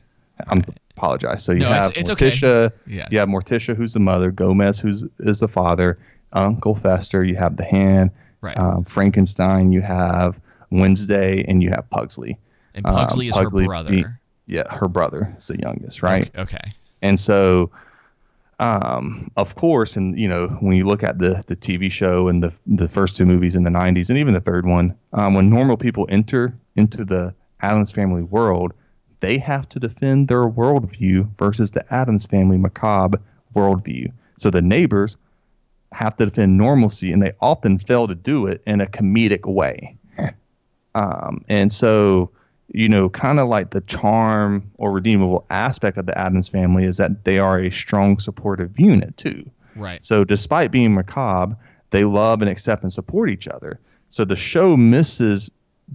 I right. apologize. So you no, have it's, it's Morticia. Okay. Yeah. You have Morticia, who's the mother. Gomez, who's is the father. Uncle Fester. You have the hand. Right. Um, Frankenstein. You have Wednesday, and you have Pugsley. And Pugsley um, is Pugsley, her brother. Yeah, her brother is the youngest, right? Okay. And so um, of course, and you know when you look at the the TV show and the the first two movies in the '90s and even the third one, um, when normal people enter into the Addams family world, they have to defend their worldview versus the Addams family macabre worldview. So the neighbors have to defend normalcy, and they often fail to do it in a comedic way. Um, and so you know, kind of like the charm or redeemable aspect of the Addams family is that they are a strong supportive unit too. Right. So despite being macabre, they love and accept and support each other. So the show misses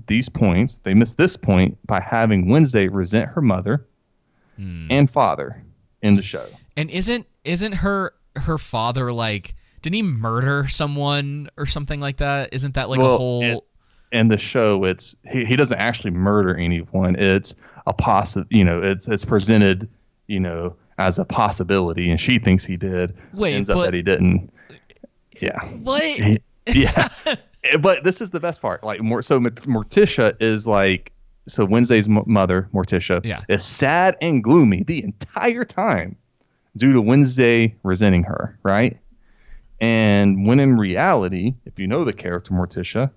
these points. They miss this point by having Wednesday resent her mother hmm. and father in the show. And isn't isn't her her father like didn't he murder someone or something like that? Isn't that like well, a whole it, in the show it's he, he doesn't actually murder anyone. It's a possi you know it's it's presented you know as a possibility and she thinks he did. Wait, ends but, up that he didn't. Yeah. What? He, yeah. But this is the best part. Like more so morticia is like so wednesday's mother morticia yeah. is sad and gloomy the entire time due to wednesday resenting her right? And when in reality if you know the character morticia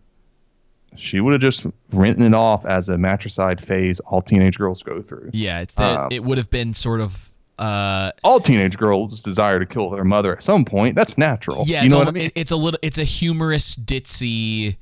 she would have just written it off as a matricide phase all teenage girls go through. Yeah, um, it would have been sort of uh, all teenage girls desire to kill their mother at some point. That's natural. Yeah, you know what I mean. It's a little, it's a humorous, ditzy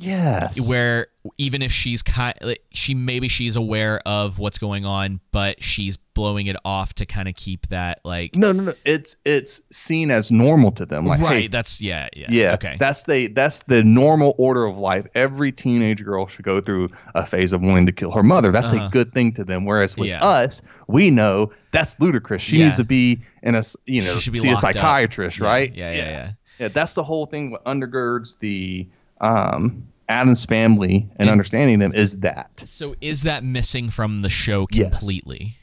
Yes. Where even if she's kind, like, she maybe she's aware of what's going on, but she's blowing it off to kind of keep that like. No, no, no. It's it's seen as normal to them. Like, right. hey, that's yeah, yeah. yeah. Okay. That's the that's the normal order of life. Every teenage girl should go through a phase of wanting to kill her mother. That's Uh-huh. a good thing to them. Whereas with Yeah. us, we know that's ludicrous. She Yeah. needs to be in a you know She should be see a locked up. psychiatrist, Yeah, right? yeah, yeah, yeah. Yeah, that's the whole thing. What undergirds the um, Addams family and understanding them is that So is that missing from the show completely?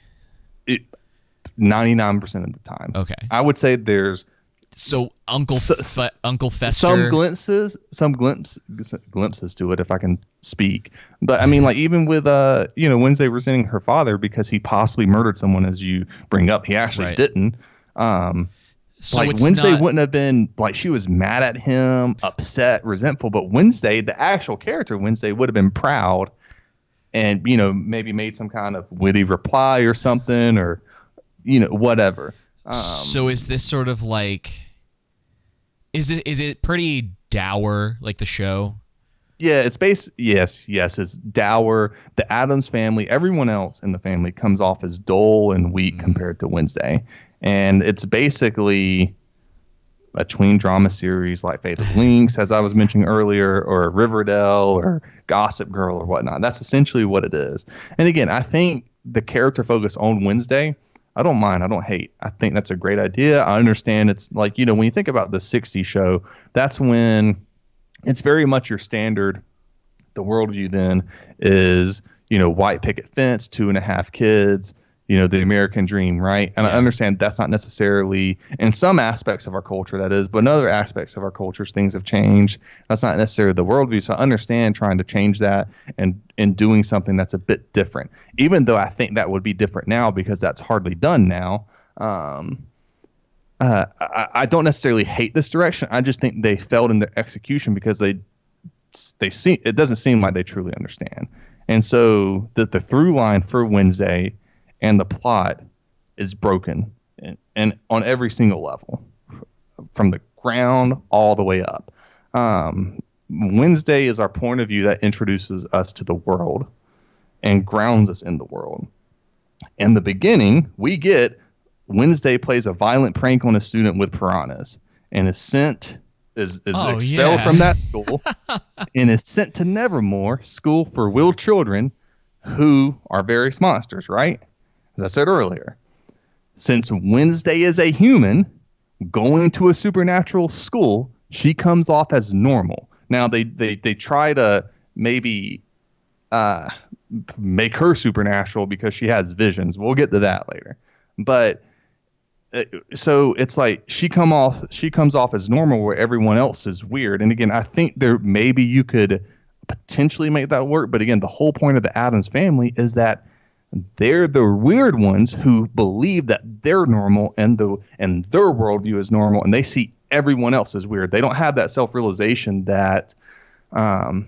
ninety nine percent of the time. Okay. I would say there's So Uncle Fe- Uncle Fester. some glimpses, some glimpse, glimpses to it, if I can speak. But I mean, like even with uh, you know, Wednesday resenting her father because he possibly murdered someone, as you bring up, he actually Right. didn't. Um, So like Wednesday not- wouldn't have been like she was mad at him, upset, resentful. But Wednesday, the actual character Wednesday, would have been proud, and you know maybe made some kind of witty reply or something, or you know whatever. Um, so is this sort of like? Is it is it pretty dour like the show? Yeah, it's based. Yes, yes, it's dour. The Addams family, everyone else in the family comes off as dull and weak compared to Wednesday, and it's basically a tween drama series like Fate of Links, as I was mentioning earlier, or Riverdale, or Gossip Girl, or whatnot. That's essentially what it is. And again, I think the character focus on Wednesday. I don't mind. I don't hate. I think that's a great idea. I understand. It's like you know when you think about the '60s show, that's when it's very much your standard. The worldview then is, you know, white picket fence, two and a half kids, you know, the American dream, right? And I understand that's not necessarily in some aspects of our culture that is, but in other aspects of our cultures, things have changed. That's not necessarily the worldview. So I understand trying to change that and and doing something that's a bit different. Even though I think that would be different now because that's hardly done now. Um, uh, I, I don't necessarily hate this direction. I just think they failed in their execution because they they see it doesn't seem like they truly understand. And so the the through line for Wednesday and the plot is broken and, and on every single level from the ground all the way up. Um, Wednesday is our point of view that introduces us to the world and grounds us in the world. In the beginning, we get Wednesday plays a violent prank on a student with piranhas and is sent is, is Oh, expelled yeah. from that school and is sent to Nevermore, school for will children who are various monsters, right? As I said earlier. Since Wednesday is a human going to a supernatural school, she comes off as normal. Now they they, they try to maybe uh, make her supernatural because she has visions. We'll get to that later. But uh, so it's like she come off she comes off as normal where everyone else is weird. And again, I think there maybe you could potentially make that work. But again, the whole point of the Addams family is that they're the weird ones who believe that they're normal and the and their worldview is normal and they see everyone else as weird. They don't have that self realization that um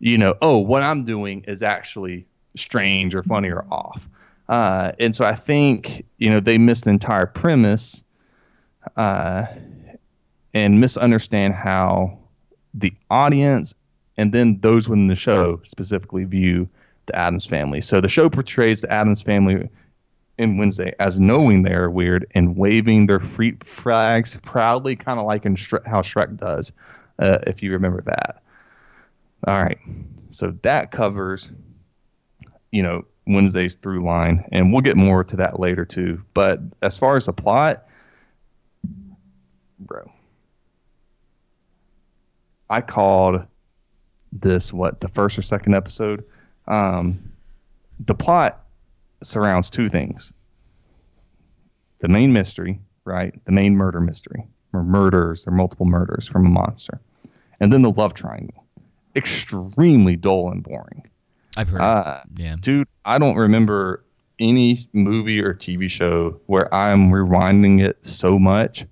you know, oh, what I'm doing is actually strange or funny or off. Uh, and so I think, you know, they miss the entire premise uh, and misunderstand how the audience and then those within the show specifically view the Addams family. So the show portrays the Addams family in Wednesday as knowing they are weird and waving their freak flags proudly, kind of like in Shrek, how Shrek does, uh, if you remember that. All right. So that covers, you know, Wednesday's through line, and we'll get more to that later too. But as far as the plot, bro, I called this what the first or second episode. Um, the plot surrounds two things: the main mystery, right? The main murder mystery, or murders, or multiple murders from a monster, and then the love triangle. Extremely dull and boring. I've heard. Uh, yeah. Dude, I don't remember any movie or TV show where I'm rewinding it so much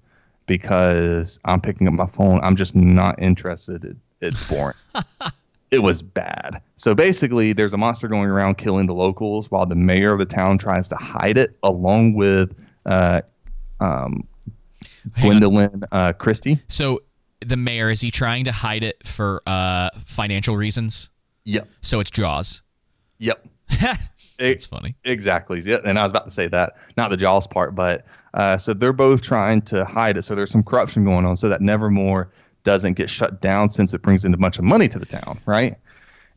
because I'm picking up my phone. I'm just not interested. It, it's boring. it was bad. So basically, there's a monster going around killing the locals while the mayor of the town tries to hide it, along with uh, um, Gwendoline uh, Christie. So the mayor is he trying to hide it for uh, financial reasons? Yep. So it's Jaws. Yep. it's funny. Exactly. Yeah, and I was about to say that, not the Jaws part, but uh, so they're both trying to hide it. So there's some corruption going on, so that Nevermore doesn't get shut down since it brings in a bunch of money to the town, right?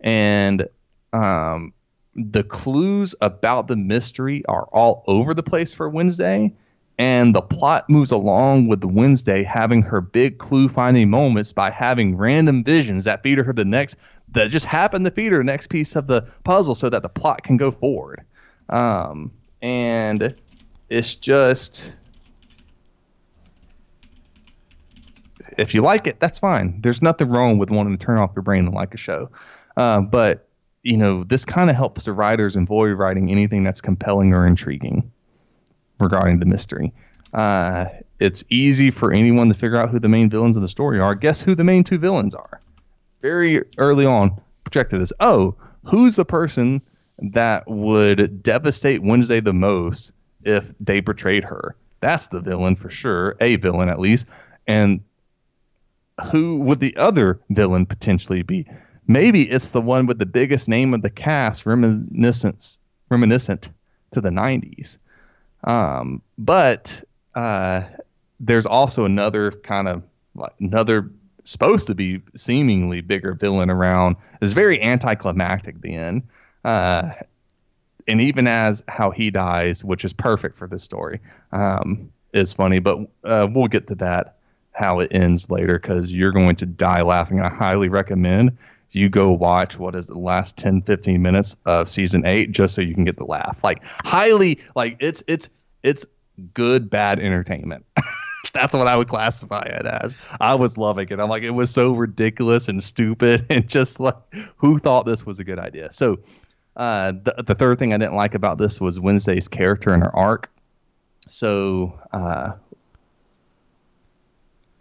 And um, the clues about the mystery are all over the place for Wednesday. And the plot moves along with Wednesday having her big clue finding moments by having random visions that feed her the next, that just happen to feed her the next piece of the puzzle so that the plot can go forward. Um, and it's just, if you like it, that's fine. There's nothing wrong with wanting to turn off your brain and like a show. Uh, but you know, this kind of helps the writers avoid writing anything that's compelling or intriguing regarding the mystery. Uh, it's easy for anyone to figure out who the main villains of the story are. Guess who the main two villains are? Very early on, projected this. Oh, who's the person that would devastate Wednesday the most if they betrayed her? That's the villain for sure, a villain at least. And who would the other villain potentially be? Maybe it's the one with the biggest name of the cast, reminiscent reminiscent to the 90s. Um, but uh, there's also another kind of like another supposed to be seemingly bigger villain around. It's very anticlimactic. The end, uh, and even as how he dies, which is perfect for this story, um, is funny. But uh, we'll get to that how it ends later because you're going to die laughing. I highly recommend you go watch what is the last 10 15 minutes of season 8 just so you can get the laugh. Like highly like it's it's it's good bad entertainment. That's what i would classify it as. I was loving it. I'm like it was so ridiculous and stupid and just like who thought this was a good idea? So uh, the, the third thing i didn't like about this was wednesday's character and her arc. So uh,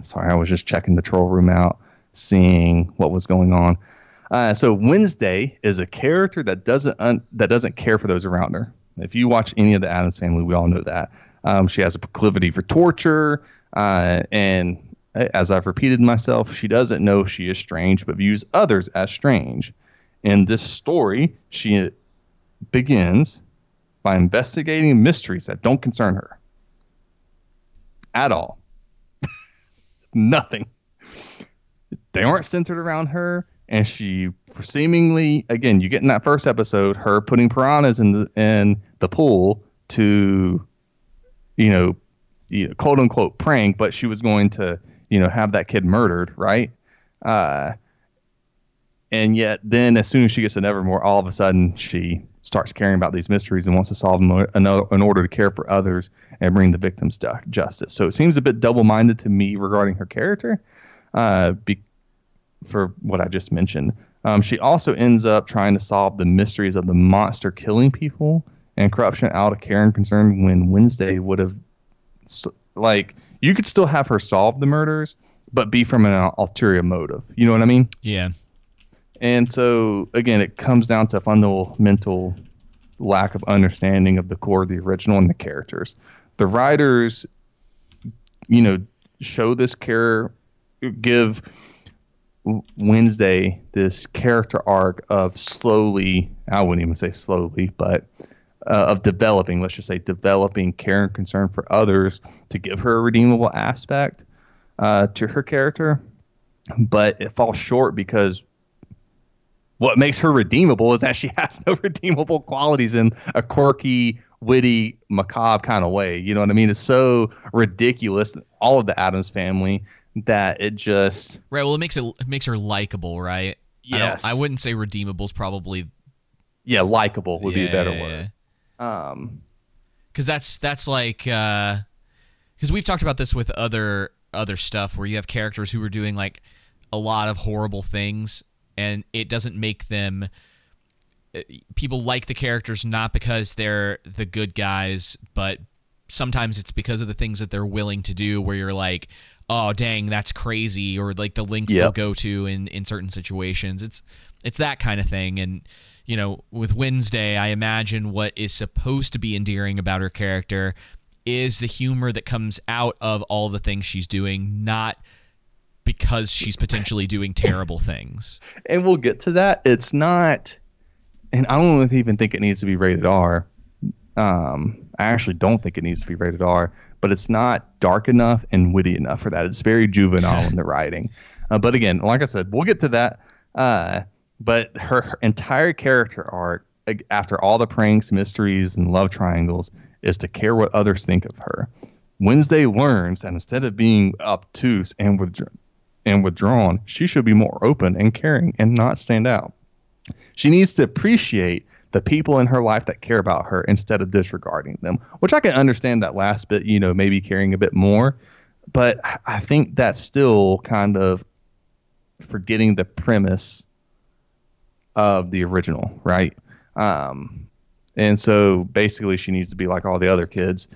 sorry i was just checking the troll room out seeing what was going on uh, so Wednesday is a character that doesn't un- that doesn't care for those around her. If you watch any of the Addams family, we all know that um, she has a proclivity for torture, uh, and as I've repeated myself, she doesn't know she is strange, but views others as strange. In this story, she begins by investigating mysteries that don't concern her at all. Nothing. They aren't centered around her and she seemingly again you get in that first episode her putting piranhas in the in the pool to you know, you know quote unquote prank but she was going to you know have that kid murdered right uh and yet then as soon as she gets to nevermore all of a sudden she starts caring about these mysteries and wants to solve them in, order to care for others and bring the victims to justice so it seems a bit double-minded to me regarding her character uh, be, for what I just mentioned. Um, she also ends up trying to solve the mysteries of the monster killing people and corruption out of care and concern when Wednesday would have, like, you could still have her solve the murders, but be from an ulterior motive. You know what I mean? Yeah. And so, again, it comes down to fundamental lack of understanding of the core of the original and the characters. The writers, you know, show this care, give Wednesday this character arc of slowly, I wouldn't even say slowly, but uh, of developing, let's just say developing care and concern for others to give her a redeemable aspect uh, to her character. But it falls short because what makes her redeemable is that she has no redeemable qualities in a quirky, witty, macabre kind of way. You know what I mean? It's so ridiculous. All of the Addams family that it just right. Well, it makes it, it makes her likable, right? Yes. I, I, wouldn't say redeemable is probably. Yeah, likable would yeah, be a better yeah, word. Yeah. Um, because that's that's like because uh, we've talked about this with other other stuff where you have characters who are doing like a lot of horrible things, and it doesn't make them. Uh, people like the characters not because they're the good guys, but sometimes it's because of the things that they're willing to do. Where you're like, oh dang that's crazy or like the links yep. they'll go to in in certain situations it's it's that kind of thing and you know with wednesday i imagine what is supposed to be endearing about her character is the humor that comes out of all the things she's doing not because she's potentially doing terrible things. And we'll get to that. It's not, and I don't even think it needs to be rated R. Um, I actually don't think it needs to be rated R, but it's not dark enough and witty enough for that. It's very juvenile in the writing. Uh, but again, like I said, we'll get to that. Uh, but her, her entire character arc, after all the pranks, mysteries, and love triangles, is to care what others think of her. Wednesday learns that instead of being obtuse and withdrawn, and withdrawn, she should be more open and caring and not stand out. She needs to appreciate the people in her life that care about her instead of disregarding them, which I can understand that last bit, you know, maybe caring a bit more. But I- think that's still kind of forgetting the premise of the original, right? Um, and so basically, she needs to be like all the other kids.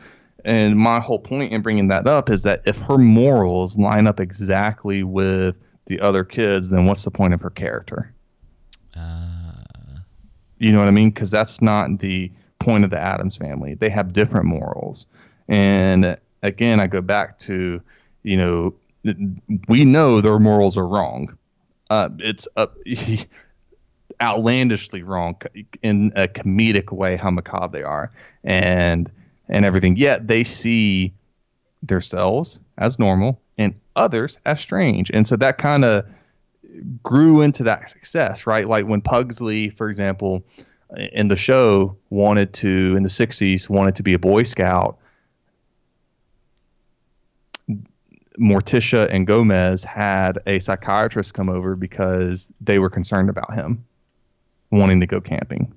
And my whole point in bringing that up is that if her morals line up exactly with the other kids, then what's the point of her character? You know what I mean? Because that's not the point of the Addams family. They have different morals. And again, I go back to, you know, we know their morals are wrong. Uh, it's uh, outlandishly wrong in a comedic way how macabre they are and and everything. Yet they see themselves as normal and others as strange. And so that kind of grew into that success, right? Like when Pugsley, for example, in the show wanted to in the 60s wanted to be a boy scout Morticia and Gomez had a psychiatrist come over because they were concerned about him wanting to go camping.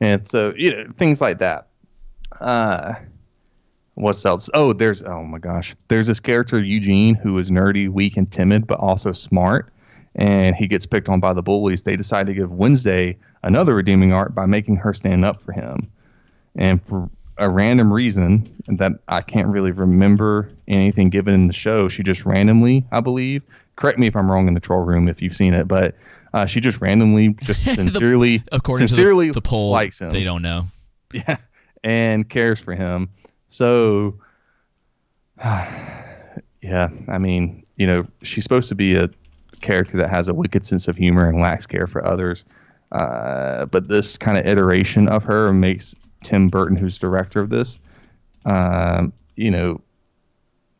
And so, you know, things like that. Uh, what's else? Oh, there's, oh my gosh. There's this character, Eugene, who is nerdy, weak, and timid, but also smart. And he gets picked on by the bullies. They decide to give Wednesday another redeeming art by making her stand up for him. And for a random reason that I can't really remember anything given in the show. She just randomly, I believe, correct me if I'm wrong in the troll room if you've seen it, but uh, she just randomly, just sincerely, According sincerely to the, the poll, likes him. they don't know. Yeah, and cares for him. So, yeah, I mean, you know, she's supposed to be a character that has a wicked sense of humor and lacks care for others. Uh, but this kind of iteration of her makes Tim Burton, who's director of this, um, you know,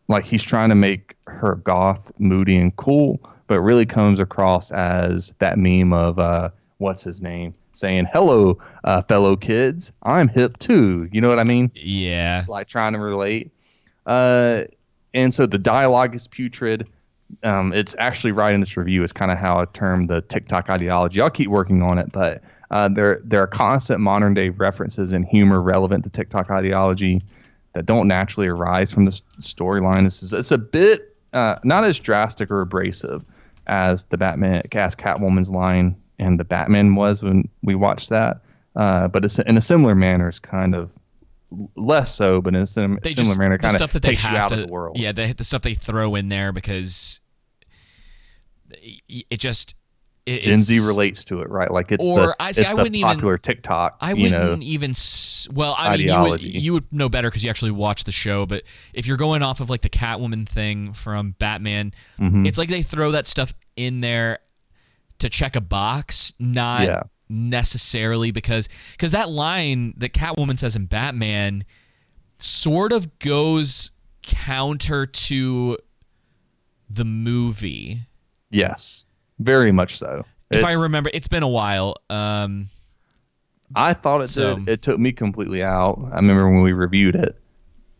like he's trying to make her goth, moody, and cool, but really comes across as that meme of uh, what's his name saying, "Hello, uh, fellow kids, I'm hip too." You know what I mean? Yeah. Like trying to relate. Uh, and so the dialogue is putrid. Um, it's actually right in this review is kind of how I term the TikTok ideology. I'll keep working on it, but uh, there there are constant modern day references and humor relevant to TikTok ideology that don't naturally arise from the storyline. It's it's a bit uh, not as drastic or abrasive as the Batman as Catwoman's line and the Batman was when we watched that, uh, but it's in a similar manner. It's kind of less so, but in a sim- They similar just manner, kind stuff of that they takes you have out to, of the world. Yeah, the the stuff they throw in there because it just it, Gen Z relates to it, right? Like it's Or the, I see, it's I the wouldn't even- popular TikTok. I wouldn't know, even. Well, I mean, you would, you would know better because you actually watch the show. But if you're going off of like the Catwoman thing from Batman, Mhm. it's like they throw that stuff in there to check a box, not Yeah. necessarily because because that line that Catwoman says in Batman sort of goes counter to the movie. yes, very much so. If I remember, it's been a while. Um, I thought it So- did. It took me completely out. I remember when we reviewed it,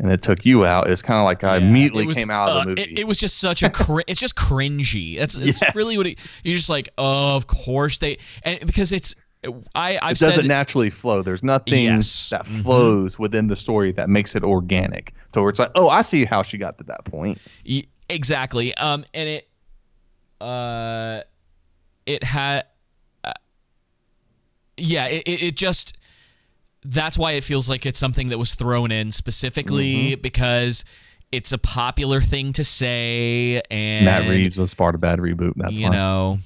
and it took you out. It's kind of like I immediately was, came out of uh, the movie. It, it was just such a cri- it's just cringy. That's it's Yes. really what it, you're just like. Oh, of course they and because it's I I've it doesn't said naturally flow. There's nothing Yes. that Mhm. flows within the story that makes it organic. So where it's like, oh, I see how she got to that point. Y- exactly. Um, and it, uh, it had, uh, yeah, it, it it just that's why it feels like it's something that was thrown in specifically Mhm. because it's a popular thing to say and Matt Reeves was part of Bad Reboot. That's you why. know,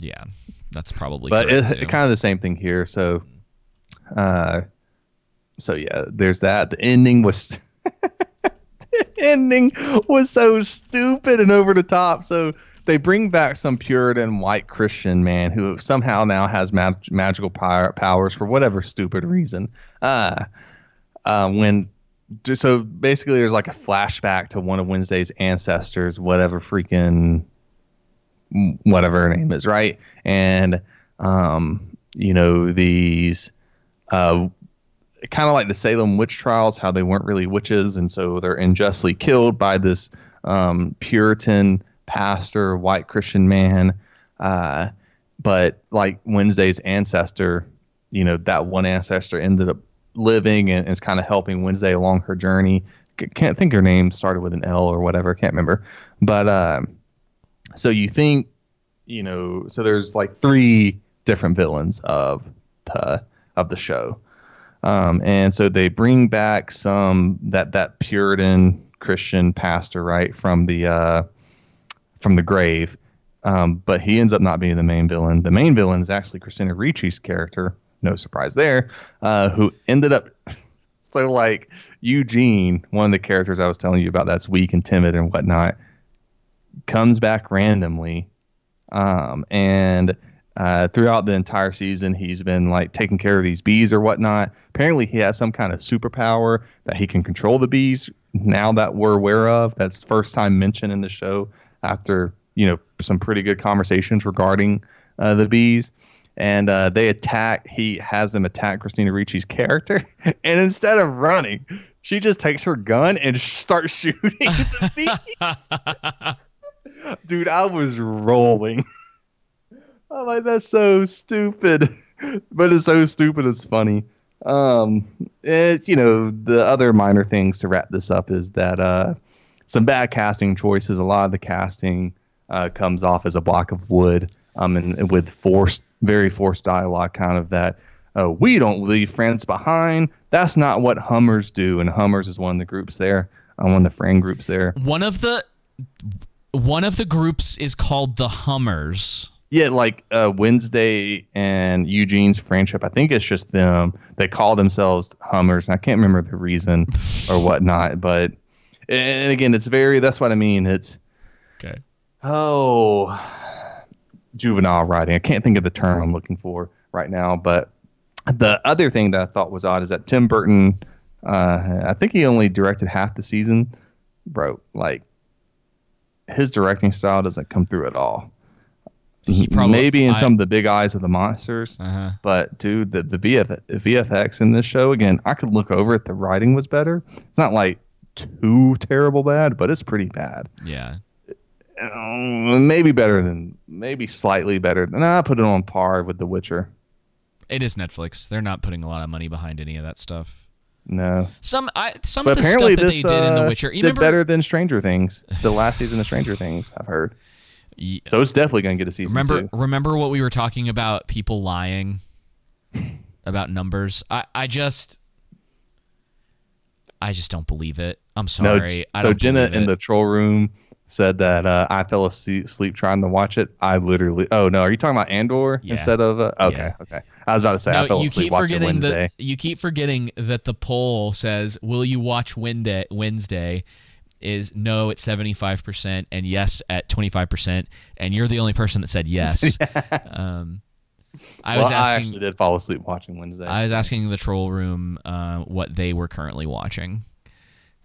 yeah, that's probably but it's too. kind of the same thing here. So, uh, so yeah, there's that. The ending was the ending was so stupid and over the top. So they bring back some Puritan white Christian man who somehow now has mag- magical power- powers for whatever stupid reason. Uh, uh, when so basically there's like a flashback to one of Wednesday's ancestors, whatever freaking whatever her name is, right? And um, you know these uh, kind of like the Salem witch trials, how they weren't really witches, and so they're unjustly killed by this um, Puritan pastor, white Christian man. Uh, but like Wednesday's ancestor, you know, that one ancestor ended up living and is kind of helping Wednesday along her journey. Can't think her name started with an L or whatever. Can't remember. But uh, so you think, you know, so there's like three different villains of the of the show. Um, and so they bring back some that that Puritan Christian pastor, right, from the uh, from the grave. Um, but he ends up not being the main villain. The main villain is actually Christina Ricci's character. No surprise there. Uh, who ended up so like Eugene, one of the characters I was telling you about, that's weak and timid and whatnot, comes back randomly, um, and uh, throughout the entire season, he's been like taking care of these bees or whatnot. Apparently, he has some kind of superpower that he can control the bees. Now that we're aware of, that's first time mentioned in the show after you know some pretty good conversations regarding uh, the bees. And uh, they attack. He has them attack Christina Ricci's character, and instead of running, she just takes her gun and starts shooting the bees. Dude, I was rolling. I'm like, that's so stupid, but it's so stupid. It's funny. Um, it, you know, the other minor things to wrap this up is that uh, some bad casting choices. A lot of the casting uh, comes off as a block of wood, um, and, and with forced, very forced dialogue, kind of that. Uh, we don't leave friends behind. That's not what Hummers do, and Hummers is one of the groups there, uh, one of the friend groups there. One of the one of the groups is called the Hummers. Yeah, like uh, Wednesday and Eugene's friendship. I think it's just them. They call themselves Hummers. And I can't remember the reason or whatnot, but and again, it's very. That's what I mean. It's okay. Oh, juvenile writing. I can't think of the term I'm looking for right now. But the other thing that I thought was odd is that Tim Burton. Uh, I think he only directed half the season, bro. Like his directing style doesn't come through at all. He probably- Maybe in I- some of the big eyes of the monsters, Uh-huh. but dude, the the VF, VFX in this show again, I could look over it. The writing was better. It's not like too terrible bad, but it's pretty bad. Yeah. Um, maybe better than, maybe slightly better. than I put it on par with The Witcher. It is Netflix. They're not putting a lot of money behind any of that stuff. No, Some I some but of the stuff that this they did in The uh, Witcher. You did remember better than Stranger Things. The last season of Stranger Things, I've heard. So it's definitely going to get a season remember two. remember what we were talking about people lying about numbers? I I just I just don't believe it. I'm sorry. No, I so Jenna in the troll room said that uh, I fell asleep trying to watch it. I literally. Oh no, are you talking about Andor Yeah. instead of? Uh, okay, Yeah. okay. I was about to say I No, fell you asleep keep watching forgetting Wednesday. that you keep forgetting that the poll says, "Will you watch Wednesday?" Wednesday is no at 75% and yes at 25% and you're the only person that said yes. um, I well, was I asking actually did fall asleep watching Wednesday. I was asking the troll room uh, what they were currently watching.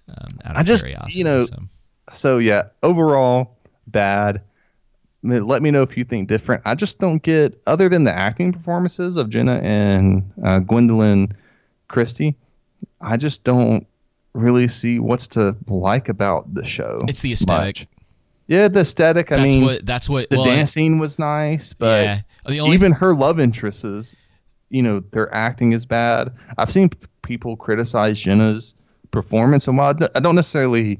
Um, out of I just, curiosity, you know, so. so. yeah, overall bad. Let me know if you think different. I just don't get, other than the acting performances of Jenna and uh, Gwendoline Christie, I just don't really see what's to like about the show. It's the aesthetic. much. Yeah, the aesthetic. I That's mean, what- that's what- the well, dance scene was nice, but Yeah. Only even her love interests, is, you know, their acting is bad. I've seen p- people criticize Jenna's performance, and while I d- I don't necessarily,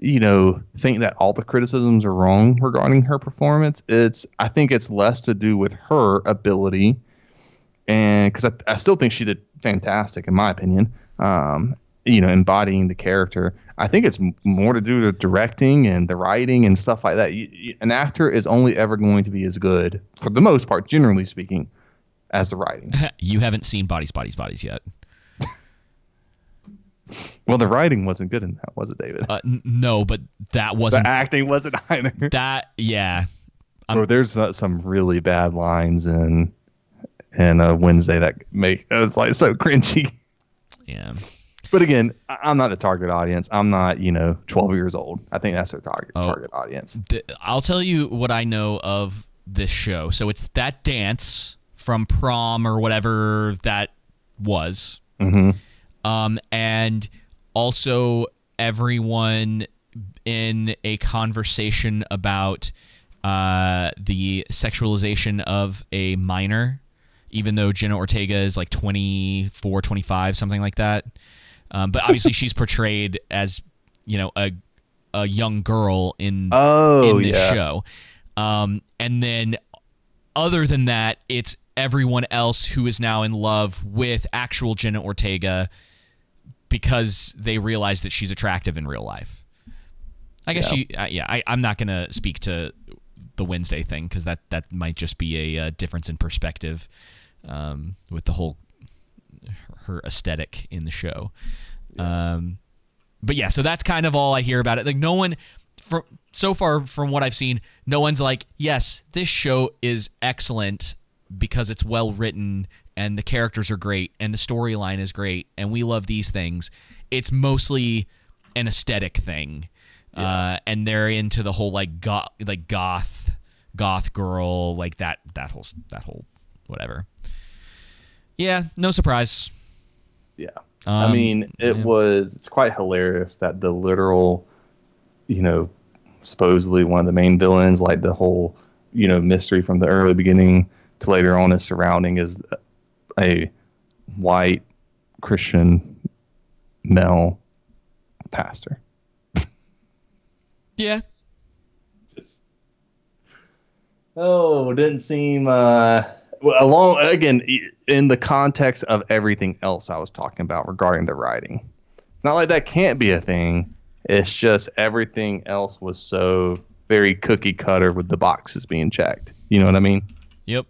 you know, think that all the criticisms are wrong regarding her performance, it's I think it's less to do with her ability, and because I, I still think she did fantastic in my opinion. Um, you know, embodying the character. I think it's more to do with the directing and the writing and stuff like that. You, you, an actor is only ever going to be as good, for the most part, generally speaking, as the writing. you haven't seen Bodies, Bodies, Bodies yet. Well, the writing wasn't good in that, was it, David? Uh, n- no, but that wasn't the acting wasn't either. that. Yeah, Or there's uh, some really bad lines in in uh, Wednesday that make it was like so cringy. yeah. But again, I'm not the target audience. I'm not, you know, 12 years old. I think that's their target Oh. target audience. Th- I'll tell you what I know of this show. So it's that dance from prom or whatever that was. Mm-hmm. Um, and also everyone in a conversation about uh, the sexualization of a minor, even though Jenna Ortega is like 24, 25, something like that. Um, but obviously she's portrayed as, you know, a, a young girl in, Oh, in this yeah. show. Um, and then other than that, it's everyone else who is now in love with actual Jenna Ortega because they realize that she's attractive in real life. I guess Yeah. she, uh, yeah. I, I'm not gonna speak to the Wednesday thing because that that might just be a uh, difference in perspective um, with the whole her aesthetic in the show. Um, but yeah, so that's kind of all I hear about it. Like no one from so far from what I've seen, no one's like, yes, this show is excellent because it's well written and the characters are great and the storyline is great and we love these things. It's mostly an aesthetic thing. Uh, and they're into the whole like goth, like goth, goth girl, like that, that whole, that whole, whatever. Yeah, no surprise. Yeah. I Um, mean, it yeah. was, it's quite hilarious that the literal, you know, supposedly one of the main villains, like the whole, you know, mystery from the early beginning to later on is surrounding is a white Christian male pastor. Yeah. Oh, didn't seem uh well, along again i- in the context of everything else I was talking about regarding the writing. Not like that can't be a thing. It's just everything else was so very cookie cutter with the boxes being checked. You know what I mean? Yep.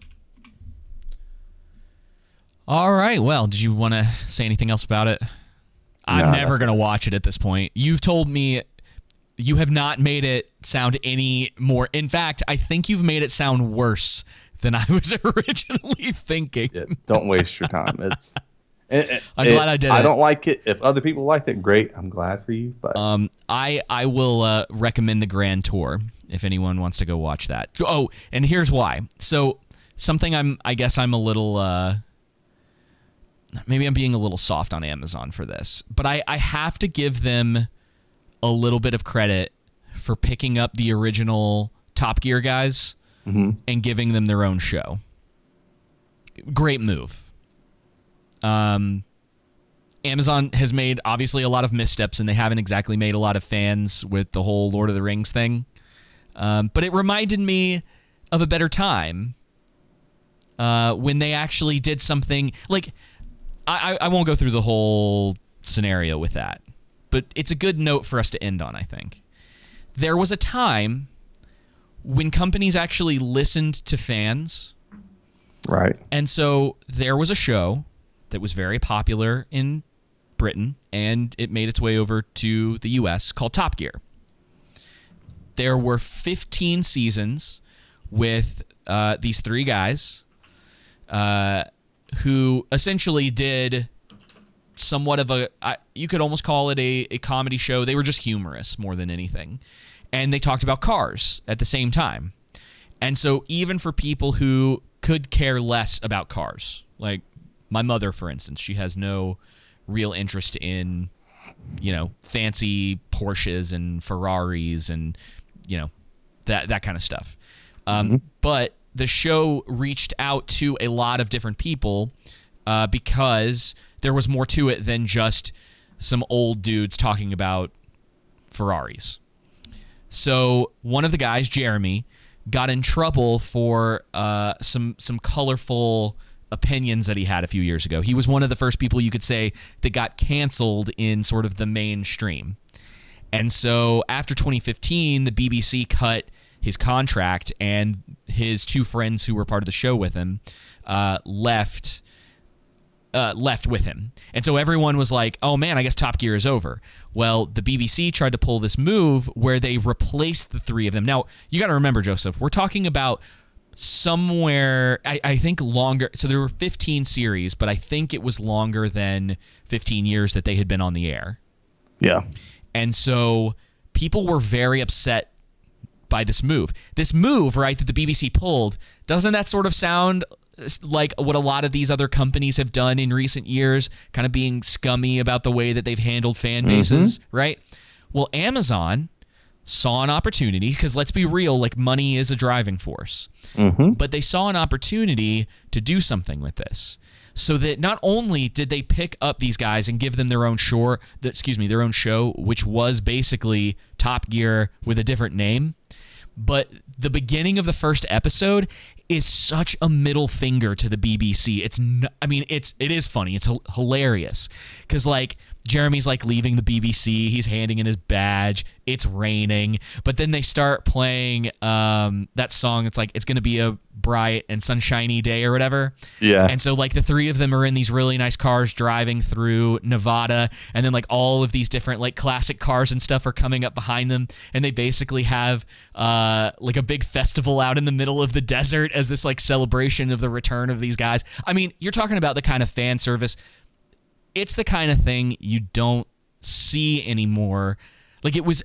All right. Well, did you want to say anything else about it? I'm No, never going to watch it at this point. You've told me you have not made it sound any more. In fact, I think you've made it sound worse than I was originally thinking. Don't waste your time. It's it- it- I'm glad I did I don't like it. If other people liked it, great. I'm glad for you. But Um, I I will uh, recommend the Grand Tour if anyone wants to go watch that. Oh, and here's why. So something I'm I guess I'm a little uh, maybe I'm being a little soft on Amazon for this, but I I have to give them a little bit of credit for picking up the original Top Gear guys Mhm. and giving them their own show. Great move. Um, Amazon has made obviously a lot of missteps, and they haven't exactly made a lot of fans with the whole Lord of the Rings thing. Um, but it reminded me of a better time uh, when they actually did something like I I won't go through the whole scenario with that, but it's a good note for us to end on. I think there was a time when companies actually listened to fans. right. And so there was a show that was very popular in Britain and it made its way over to the US called Top Gear. There were 15 seasons with uh, these three guys uh, who essentially did somewhat of a I, you could almost call it a, a comedy show. They were just humorous more than anything. And they talked about cars at the same time. And so even for people who could care less about cars, like my mother for instance, she has no real interest in you know, fancy Porsches and Ferraris and you know, that that kind of stuff. Um, But the show reached out to a lot of different people uh, because there was more to it than just some old dudes talking about Ferraris. So one of the guys, Jeremy, got in trouble for uh, some some colorful opinions that he had a few years ago. He was one of the first people you could say that got canceled in sort of the mainstream. And so after 2015, the BBC cut his contract, and his two friends who were part of the show with him uh, left uh, left with him. And so everyone was like, oh man, I guess Top Gear is over. Well, the BBC tried to pull this move where they replaced the three of them. Now, you got to remember, Joseph, we're talking about somewhere, I, I think longer. So there were 15 series, but I think it was longer than 15 years that they had been on the air. Yeah. And so people were very upset by this move. This move, right, that the BBC pulled, doesn't that sort of sound like what a lot of these other companies have done in recent years, kind of being scummy about the way that they've handled fan bases, mm-hmm. right? Well, Amazon saw an opportunity because let's be real, like money is a driving force. Mm-hmm. But they saw an opportunity to do something with this. So that not only did they pick up these guys and give them their own show, excuse me, their own show, which was basically Top Gear with a different name, but the beginning of the first episode is such a middle finger to the BBC. It's I mean it's it is funny. It's hilarious cuz like Jeremy's like leaving the BBC. He's handing in his badge. It's raining, but then they start playing um, that song. It's like it's going to be a bright and sunshiny day or whatever. Yeah. And so like the three of them are in these really nice cars driving through Nevada, and then like all of these different like classic cars and stuff are coming up behind them, and they basically have uh, like a big festival out in the middle of the desert as this like celebration of the return of these guys. I mean, you're talking about the kind of fan service it's the kind of thing you don't see anymore. Like it was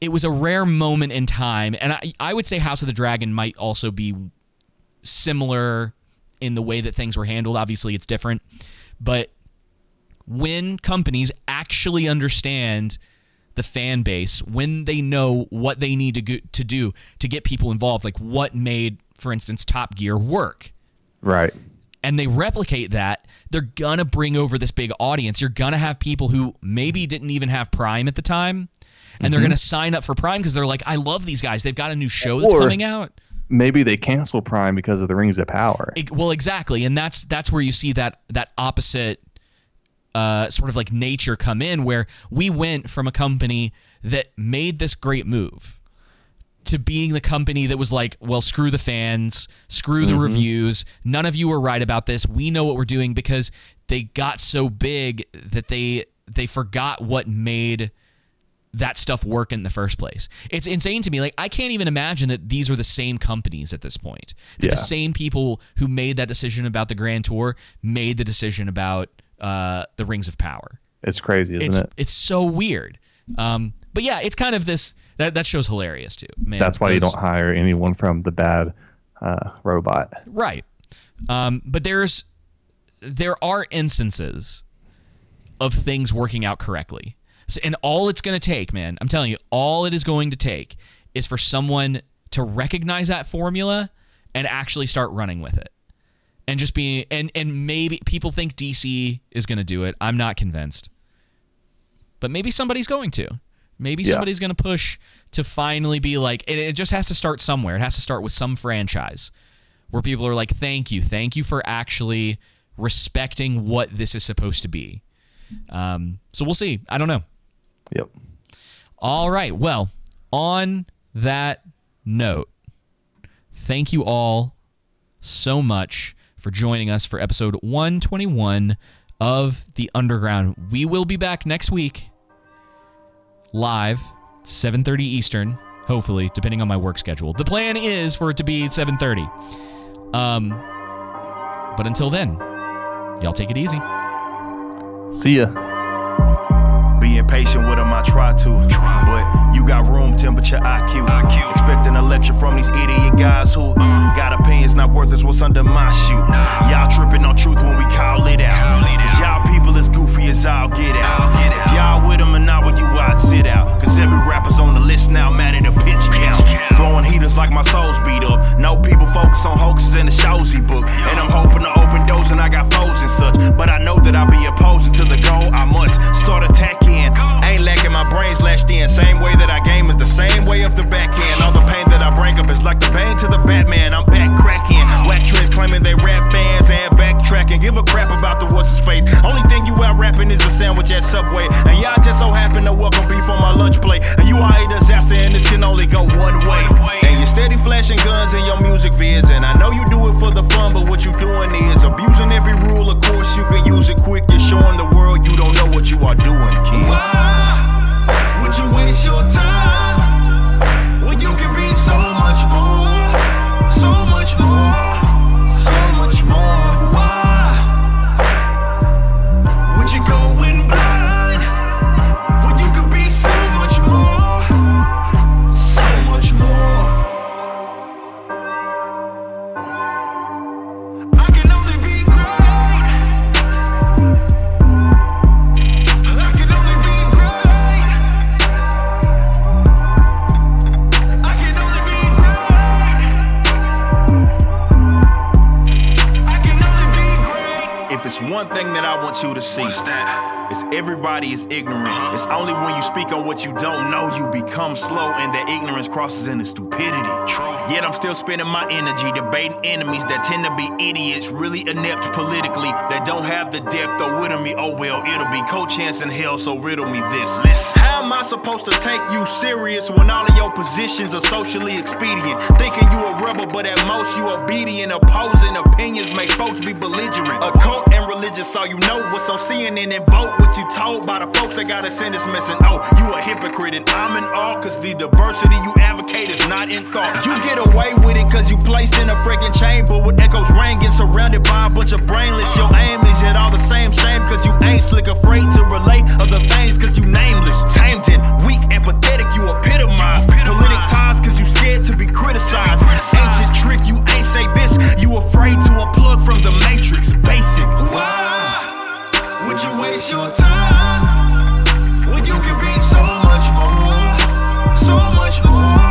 it was a rare moment in time and I, I would say House of the Dragon might also be similar in the way that things were handled. Obviously it's different. But when companies actually understand the fan base, when they know what they need to go, to do to get people involved, like what made, for instance, Top Gear work. Right and they replicate that, they're gonna bring over this big audience. You're gonna have people who maybe didn't even have Prime at the time, and mm-hmm. they're gonna sign up for Prime because they're like, I love these guys. They've got a new show that's or coming out. Maybe they cancel Prime because of the Rings of Power. It, well, exactly, and that's that's where you see that that opposite uh, sort of like nature come in, where we went from a company that made this great move to being the company that was like, well, screw the fans, screw the mm-hmm. reviews. None of you were right about this. We know what we're doing because they got so big that they they forgot what made that stuff work in the first place. It's insane to me. Like I can't even imagine that these are the same companies at this point. That yeah. the same people who made that decision about the Grand Tour made the decision about uh, the Rings of Power. It's crazy, isn't it's, it? It's so weird. Um, but yeah, it's kind of this that that show's hilarious too. Man, That's why you don't hire anyone from the bad uh, robot. Right. Um, but there's there are instances of things working out correctly. So, and all it's going to take, man, I'm telling you, all it is going to take is for someone to recognize that formula and actually start running with it. And just be and and maybe people think DC is going to do it. I'm not convinced. But maybe somebody's going to. Maybe somebody's yeah. going to push to finally be like, it, it just has to start somewhere. It has to start with some franchise where people are like, thank you. Thank you for actually respecting what this is supposed to be. Um, so we'll see. I don't know. Yep. All right. Well, on that note, thank you all so much for joining us for episode 121 of The Underground. We will be back next week live 7:30 Eastern, hopefully, depending on my work schedule. The plan is for it to be 7:30. Um but until then, y'all take it easy. See ya. Being patient with them, I try to. But you got room temperature IQ. IQ. Expecting a lecture from these idiot guys who got opinions not worth is what's under my shoe. Y'all tripping now, mad at a pitch count. Throwing heaters like my soul's beat up. No people focus on hoaxes in the shows he book. And I'm hoping to open doors and I got foes and such. But I know that I'll be opposing to the goal. I must start attacking my brains lashed in. Same way that I game is the same way of the backhand. All the pain that I bring up is like the pain to the Batman. I'm back cracking. Whack trends claiming they rap fans and backtracking. Give a crap about the what's his face. Only thing you out rapping is a sandwich at Subway. And y'all just so happen to welcome beef on my lunch plate. And you are a disaster, and this can only go one way. And you steady flashing guns in your music vids. And I know you do it for the fun, but what you doing is abusing every rule. Of course, you can use it quick. You're showing the world you don't know what you are doing, kid. Why would you waste your time you can be so much more? So much more. One thing that I want you to see, it's everybody is ignorant. It's only when you speak on what you don't know you become slow, and that ignorance crosses into stupidity. Yet I'm still spending my energy debating enemies that tend to be idiots, really inept politically, that don't have the depth or wit of me. Oh well, it'll be co-chance in hell, so riddle me this. How am I supposed to take you serious when all of your positions are socially expedient? Thinking you a rebel, but at most you obedient. Opposing opinions make folks be belligerent. A cult and religious, so you know what's on CNN and vote what you told by the folks that got a sentence missing. Oh, you a hypocrite, and I'm in awe, cause the diversity you advocate is not in thought. You get away with it cause you placed in a freaking chamber with echoes ringing, surrounded by a bunch of brainless. Your aim is yet all the same shame, cause you ain't slick afraid to relate other things, cause you Landon, weak and pathetic, you epitomize. Politic ties, cause you scared to be criticized. Ancient trick, you ain't say this, you afraid to unplug from the matrix. Basic. Why would you waste your time when you could be so much more? So much more.